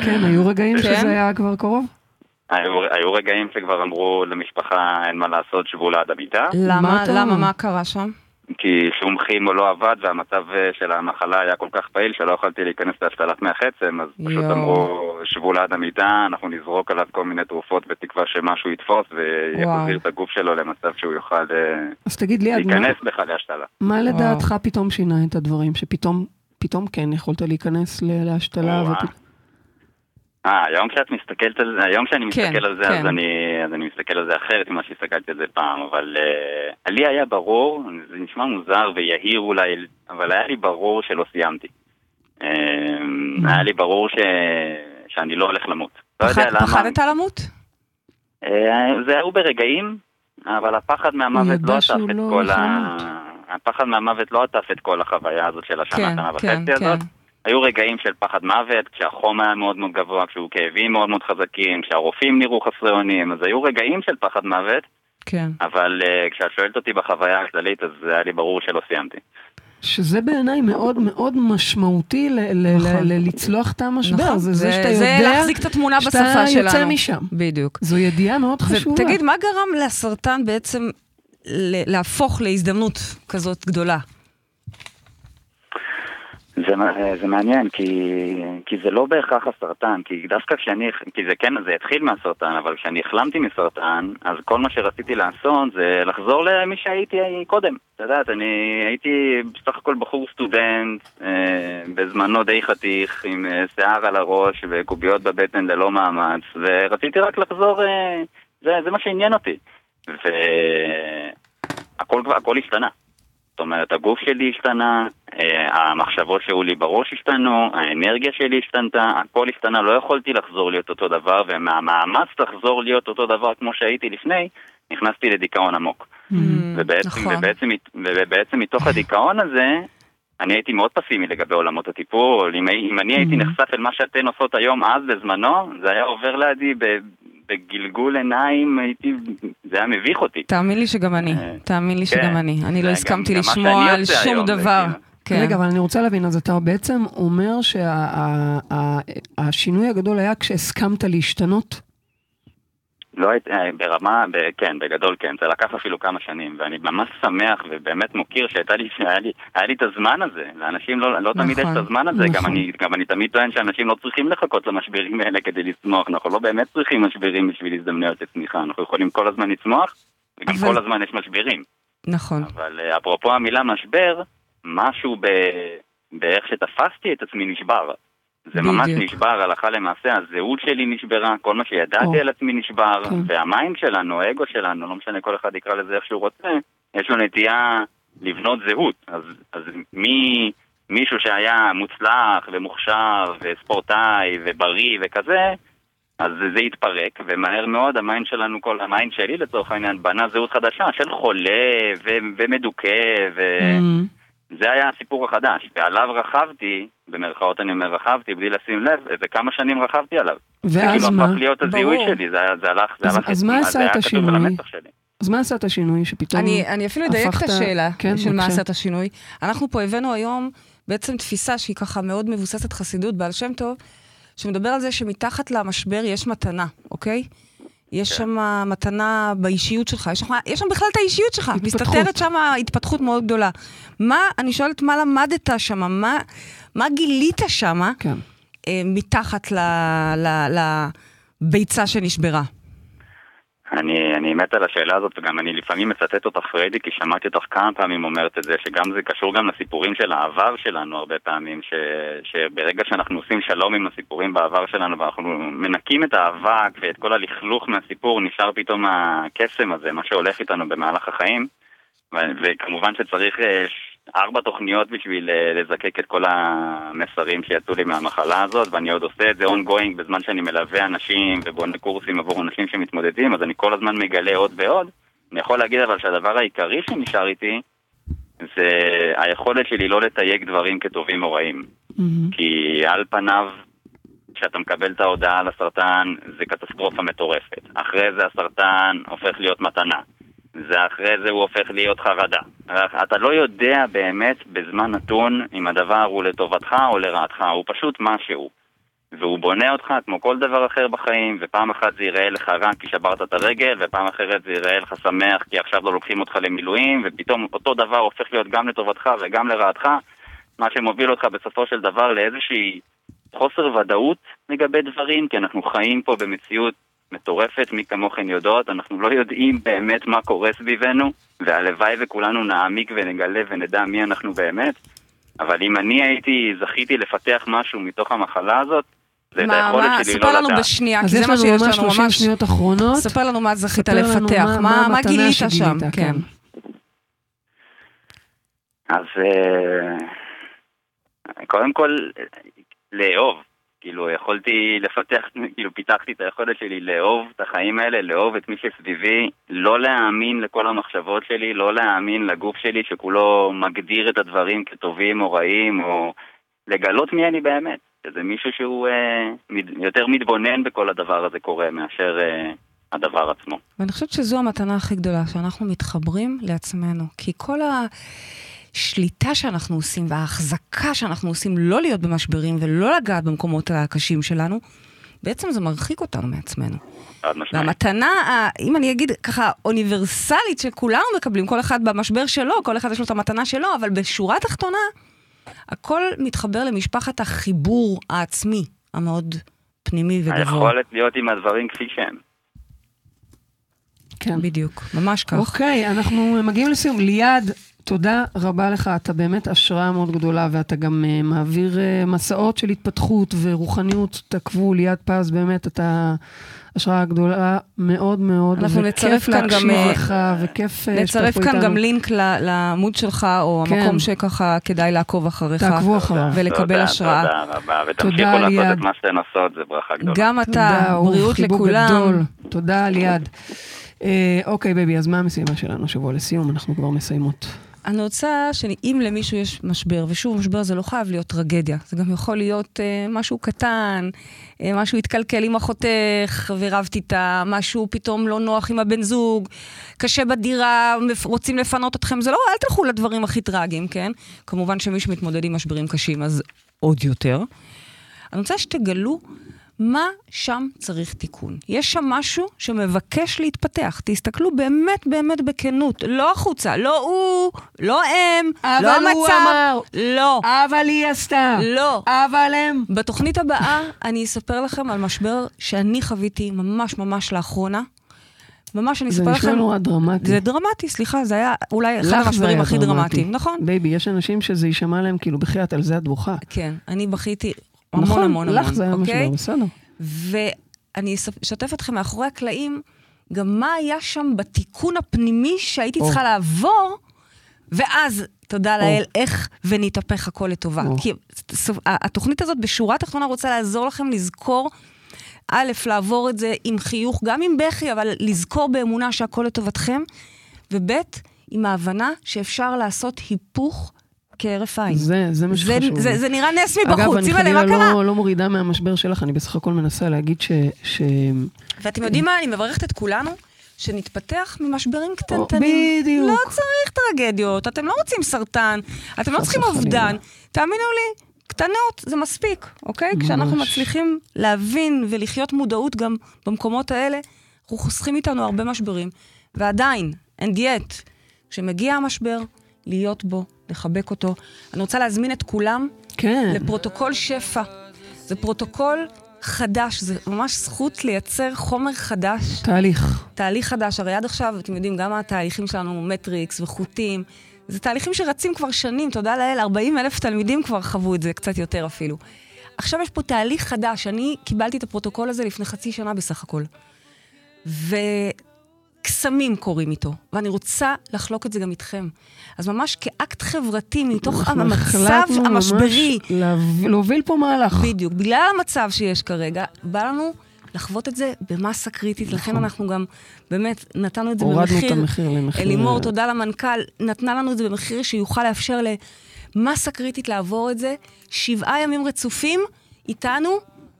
כן, היו רגעים כן. שזה היה כבר קרוב? והיו היו רגעים שכבר אמרו למשפחה אין מה לעשות, שבו ליד המיטה, למה? מה אתה למה? אומר? מה קרה שם? כי שום כימו לא עבד והמצב אה, של המחלה היה כל כך פעיל שלא יכולתי להיכנס להשתלת מח עצם, אז פשוט. אמרו, שבו ליד המיטה, אנחנו נזרוק עליו כל מיני תרופות בתקווה שמשהו יתפוס. ויחזיר את הגוף שלו למצב שהוא יוכל אה, אז תגיד מה, להיכנס בכלל להשתלה. מה לדעתך פתאום שינה את הדברים? שפתאום, פתאום כן יכולת להיכנס ל- להשתלה? וואו. ופ... אה, היום כשאת מסתכלת על זה, היום כשאני כן, מסתכל על זה, כן. אז אני, אז אני מסתכל על זה אחרת ממה שהסתכלתי על זה פעם, אבל uh, לי היה ברור, זה נשמע מוזר ויהיר אולי, אבל היה לי ברור שלא סיימתי. Uh, היה לי ברור ש, שאני לא הולך למות. לא יודע פחד- למה. פחדת למות? Uh, זה היו ברגעים, אבל הפחד מהמוות לא עטף את לא כל ה... הפחד מהמוות לא עטף את כל החוויה הזאת של השנה, כן, שנה כן, וחצי הזאת. כן. היו רגעים של פחד מוות, כשהחום היה מאוד מאוד גבוה, כשהיו כאבים מאוד מאוד חזקים, כשהרופאים נראו חסרי אונים, אז היו רגעים של פחד מוות, כן. אבל uh, כשאת שואלת אותי בחוויה הכללית, אז היה לי ברור שלא סיימתי. שזה בעיניי מאוד מאוד משמעותי ל- ל- נכון. לצלוח את המשבר. נכון. זה זה שאתה זה יודע להחזיק את התמונה שאתה בשפה שלנו. יוצא משם. בדיוק. זו ידיעה מאוד חשובה. ותגיד, מה גרם לסרטן בעצם להפוך להזדמנות כזאת גדולה? זה, זה מעניין, כי, כי זה לא בהכרח הסרטן, כי דווקא כשאני, כי זה כן, זה התחיל מהסרטן, אבל כשאני החלמתי מסרטן, אז כל מה שרציתי לעשות זה לחזור למי שהייתי קודם. את יודעת, אני הייתי בסך הכל בחור סטודנט, אה, בזמנו די חתיך, עם אה, שיער על הראש וקוביות בבטן ללא מאמץ, ורציתי רק לחזור, אה, זה, זה מה שעניין אותי. ו... הכל, כבר- הכל השתנה. זאת אומרת, הגוף שלי השתנה, המחשבות שהיו לי בראש השתנו, האנרגיה שלי השתנתה, הכל השתנה, לא יכולתי לחזור להיות אותו דבר, ומהמאמץ לחזור להיות אותו דבר כמו שהייתי לפני, נכנסתי לדיכאון עמוק. Mm, ובעצם, נכון. ובעצם, ובעצם מתוך הדיכאון הזה, אני הייתי מאוד פסימי לגבי עולמות הטיפול. אם, אם אני הייתי Mhm. נחשף אל מה שאתן עושות היום, אז בזמנו, זה היה עובר לידי ב- בגלגול עיניים, הייתי, זה היה מביך אותי. תאמין לי שגם אני, אה, תאמין לי כן. שגם אני. אני זה לא הסכמתי לשמוע על שום דבר. כן. רגע, אבל אני רוצה להבין, אז אתה בעצם אומר שהשינוי הגדול היה כשהסכמת להשתנות? לא הייתי, אה, ברמה, ב, כן, בגדול כן, זה לקח אפילו כמה שנים, ואני ממש שמח ובאמת מוקיר שהייתה לי, היה לי, היה לי את הזמן הזה. לאנשים לא, לא תמיד יש נכון, את הזמן הזה, גם נכון. אני, גם אני תמיד טוען שאנשים לא צריכים לחכות למשברים האלה כדי לצמוח, אנחנו לא באמת צריכים משברים בשביל הזדמנויות לצמיחה, אנחנו יכולים כל הזמן לצמוח, וגם אבל- כל הזמן יש משברים. נכון. אבל אה, אפרופו המילה משבר, משהו ב... באיך שתפסתי את עצמי נשבר. זה ממש בדיוק. נשבר הלכה למעשה, הזהות שלי נשברה, כל מה שידעתי או. על עצמי נשבר, כן. וה mind שלנו, האגו שלנו, לא משנה כל אחד יקרא לזה איך שהוא רוצה, יש לו נטייה לבנות זהות. אז, אז מי, מישהו שהיה מוצלח ומוכשר וספורטאי ובריא וכזה, אז זה, התפרק, ומהר מאוד ה mind שלנו, כל ה mind שלי לצורך העניין, בנה זהות חדשה של חולה ו- ומדוכא, ו... אממ. זה היה הסיפור החדש, ועליו רכבתי, במרכאות אני אומר רכבתי, בלי לשים לב, איזה כמה שנים רכבתי עליו. ואז זה כאילו מה? הפך להיות הזיהוי ברור. שלי, זה, היה- זה הלך, זה אז- הלך, אז מה זה עשה היה את כתוב על השינוי? המצח שלי. אז מה עשה את השינוי שפתאום... אני, אני אפילו אדייק את השאלה כן, של מה. עשה את השינוי. אנחנו פה הבאנו היום בעצם תפיסה שהיא ככה מאוד מבוססת חסידות, בעל שם טוב, שמדבר על זה שמתחת למשבר יש מתנה, אוקיי? יש כן. שם מתנה באישיות שלך, יש שם, יש שם בכלל את האישיות שלך, התפתחות. מסתתרת שם התפתחות מאוד גדולה. מה, אני שואלת, מה למדת שם? מה, מה גילית שם כן. אה, מתחת ל, ל, לביצה שנשברה? אני, אני מת על השאלה הזאת, וגם אני לפעמים מצטט אותך פריידי, כי שמעתי אותך כמה פעמים אומרת את זה, שגם זה קשור גם לסיפורים של העבר שלנו הרבה פעמים, ש, שברגע שאנחנו עושים שלום עם הסיפורים בעבר שלנו, ואנחנו מנקים את האבק ואת כל הלכלוך מהסיפור, נשאר פתאום הקסם הזה, מה שהולך איתנו במהלך החיים. ו- וכמובן שצריך אה, ארבע תוכניות בשביל אה, לזקק את כל המסרים שיצאו לי מהמחלה הזאת, ואני עוד עושה את זה ongoing בזמן שאני מלווה אנשים ובונה קורסים עבור אנשים שמתמודדים, אז אני כל הזמן מגלה עוד ועוד. אני יכול להגיד אבל שהדבר העיקרי שנשאר איתי זה היכולת שלי לא לתייג דברים כטובים או רעים. מהמם. כי על פניו, כשאתה מקבל את ההודעה על הסרטן, זה קטסטרופה מטורפת. אחרי זה הסרטן הופך להיות מתנה. זה אחרי זה הוא הופך להיות חרדה. אתה לא יודע באמת בזמן נתון אם הדבר הוא לטובתך או לרעתך, הוא פשוט משהו. והוא בונה אותך כמו כל דבר אחר בחיים, ופעם אחת זה ייראה לך רע כי שברת את הרגל, ופעם אחרת זה ייראה לך שמח כי עכשיו לא לוקחים אותך למילואים, ופתאום אותו דבר הופך להיות גם לטובתך וגם לרעתך, מה שמוביל אותך בסופו של דבר לאיזושהי חוסר ודאות לגבי דברים, כי אנחנו חיים פה במציאות מטורפת, מי כמוכן יודעות, אנחנו לא יודעים באמת מה קורה סביבנו, והלוואי וכולנו נעמיק ונגלה ונדע מי אנחנו באמת, אבל אם אני הייתי, זכיתי לפתח משהו מתוך המחלה הזאת, זה את מה, היכולת מה, שלי ספר לא לנו לדעת. בשנייה, כי אז זה יש מה לנו שיש ממש לנו 30 ממש. שניות אחרונות. ספר לנו מה זכית ספר לנו לפתח, מה- מה, מה מה המתנה גילית שגילית, שם, כן. כן. אז אה, קודם כל, לאהוב. כאילו, יכולתי לפתח, כאילו, פיתחתי את היכולת שלי לאהוב את החיים האלה, לאהוב את מי שסביבי, לא להאמין לכל המחשבות שלי, לא להאמין לגוף שלי שכולו מגדיר את הדברים כטובים או רעים, או לגלות מי אני באמת. שזה מישהו שהוא אה, יותר מתבונן בכל הדבר הזה קורה מאשר אה, הדבר עצמו. ואני חושבת שזו המתנה הכי גדולה, שאנחנו מתחברים לעצמנו. כי כל השליטה שאנחנו עושים וההחזקה שאנחנו עושים לא להיות במשברים ולא לגעת במקומות הקשים שלנו, בעצם זה מרחיק אותנו מעצמנו. והמתנה, אם אני אגיד ככה, אוניברסלית שכולנו מקבלים, כל אחד במשבר שלו, כל אחד יש לו את המתנה שלו, אבל בשורה התחתונה, הכל מתחבר למשפחת החיבור העצמי, המאוד פנימי וגבוה. היכולת להיות עם הדברים כפי שהם. כן. בדיוק, ממש כך. אוקיי, אנחנו מגיעים לסיום. ליעד, תודה רבה לך, אתה באמת השראה מאוד גדולה, ואתה גם uh, מעביר uh, מסעות של התפתחות ורוחניות. תעקבו, ליעד פז, באמת, אתה השראה גדולה מאוד מאוד. אנחנו נצרף כאן גם... וכיף להקשיב לך, וכיף שאתה פה איתנו. נצרף כאן גם לינק לעמוד שלך, או כן. המקום שככה כדאי לעקוב אחריך. תעקבו אחריו. ולקבל תודה, השראה. תודה רבה, תודה, ותמשיכו לעשות. את מה שאתן עושות, זה ברכה גדולה. גם אתה, תודה, בריאות לכולם. גדול. תודה, ליעד. אה, אוקיי, baby, אז מה המשימה שלנו שבוע לסיום? אנחנו כבר מסיימות. אני רוצה שאם למישהו יש משבר, ושוב, משבר זה לא חייב להיות טרגדיה, זה גם יכול להיות אה, משהו קטן, אה, משהו התקלקל עם אחותך ורבת איתה, משהו פתאום לא נוח עם הבן זוג, קשה בדירה, רוצים לפנות אתכם, זה לא, אל תלכו לדברים הכי טרגיים, כן? כמובן שמי שמתמודד עם משברים קשים, אז עוד יותר. אני רוצה שתגלו מה שם צריך תיקון. יש שם משהו שמבקש להתפתח. תסתכלו באמת באמת בכנות, לא החוצה, לא הוא, לא הם, אבל לא הוא המצב. אמר. לא, אבל היא עשתה. לא. אבל הם. בתוכנית הבאה אני אספר לכם על משבר שאני חוויתי ממש ממש לאחרונה. ממש אני זה אספר נשמע לכם... נורא דרמטי. זה דרמטי, סליחה, זה היה אולי אחד זה המשברים הכי דרמטי. דרמטיים, נכון? baby, יש אנשים שזה יישמע להם כאילו, בחייאת, על זה את בוכה. כן, אני בכיתי המון נכון, המון המון, לך זה היה אוקיי? משבר, בסדר. ואני אשתף אתכם מאחורי הקלעים, גם מה היה שם בתיקון הפנימי שהייתי או. צריכה לעבור, ואז, תודה או. לאל, איך ונתהפך הכל לטובה. או. כי התוכנית הזאת בשורה התחתונה רוצה לעזור לכם לזכור, א', לעבור את זה עם חיוך, גם עם בכי, אבל לזכור באמונה שהכל לטובתכם, וב', עם ההבנה שאפשר לעשות היפוך כהרף עין. זה, זה מה זה, שחשוב. זה, זה נראה נס מבחוץ, אגב, אני אימא'לה, מה חלילה קרה? לא, לא מורידה מהמשבר שלך, אני בסך הכל מנסה להגיד ש... ש... ואתם יודעים מה? אני מברכת את כולנו, שנתפתח ממשברים קטנטנים. בדיוק. לא צריך טרגדיות, אתם לא רוצים סרטן, אתם לא צריכים. אובדן. תאמינו לי, קטנות זה מספיק, אוקיי? כשאנחנו ממש. מצליחים להבין ולחיות מודעות גם במקומות האלה, אנחנו חוסכים איתנו הרבה משברים. ועדיין, and yet, כשמגיע המשבר, להיות בו, לחבק אותו. אני רוצה להזמין את כולם כן. לפרוטוקול שפע. זה פרוטוקול חדש, זה ממש זכות לייצר חומר חדש, תהליך. תהליך חדש. הרי עד עכשיו, אתם יודעים, גם התהליכים שלנו, מטריקס וחוטים, זה תהליכים שרצים כבר שנים, תודה לאל, 40 אלף תלמידים כבר חוו את זה, קצת יותר אפילו. עכשיו יש פה תהליך חדש, אני קיבלתי את הפרוטוקול הזה לפני חצי שנה בסך הכל. וקסמים קורים איתו, ואני רוצה לחלוק את זה גם איתכם. אז ממש כאקט חברתי, מתוך המצב החלטנו המשברי, ממש להב- להוביל פה מהלך. בדיוק. בגלל המצב שיש כרגע, בא לנו לחוות את זה במסה קריטית, לכן אנחנו גם באמת נתנו את זה נכון. הורדנו במחיר. את המחיר למחיר. אלימור, תודה למנכ"ל, נתנה לנו את זה במחיר שיוכל לאפשר למסה קריטית לעבור את זה. שבעה ימים רצופים איתנו,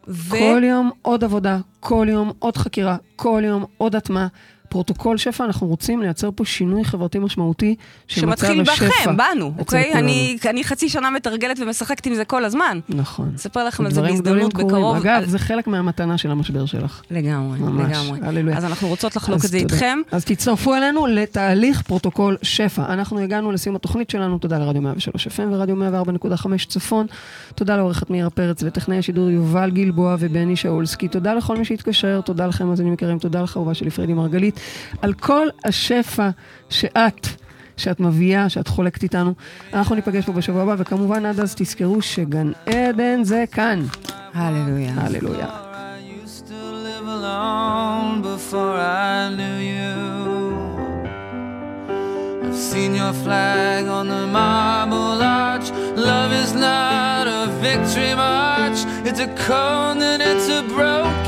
ו... כל יום עוד עבודה, כל יום עוד חקירה, כל יום עוד הטמעה. פרוטוקול שפע, אנחנו רוצים לייצר פה שינוי חברתי משמעותי של מצב שמתחיל. בכם, בנו, אוקיי? אני, אני חצי שנה מתרגלת ומשחקת עם זה כל הזמן. נכון. אספר לכם על זה בהזדמנות. בקרוב. אגב, על- זה חלק מהמתנה של המשבר שלך. לגמרי, ממש, לגמרי. הללויה. אז אנחנו רוצות לחלוק אז את זה תודה. איתכם. אז תצטרפו אלינו לתהליך פרוטוקול שפע. אנחנו הגענו לסיום התוכנית שלנו, תודה לרדיו 103 FM ורדיו 104.5 צפון. תודה לעורכת מאירה פרץ וטכנאי השידור יובל גלבוע ובני שאולסקי. תודה לכל מי שהתקשר, תודה לכם מאזינים יקרים, תודה לך אהובה שלי פריידי מרגלית, על כל השפע שאת, שאת מביאה, שאת חולקת איתנו. אנחנו ניפגש פה בשבוע הבא, וכמובן עד אז תזכרו שגן עדן זה כאן. הללויה. הללויה. I've seen your flag on the marble arch. Love is not a victory march, it's a cold and it's a broken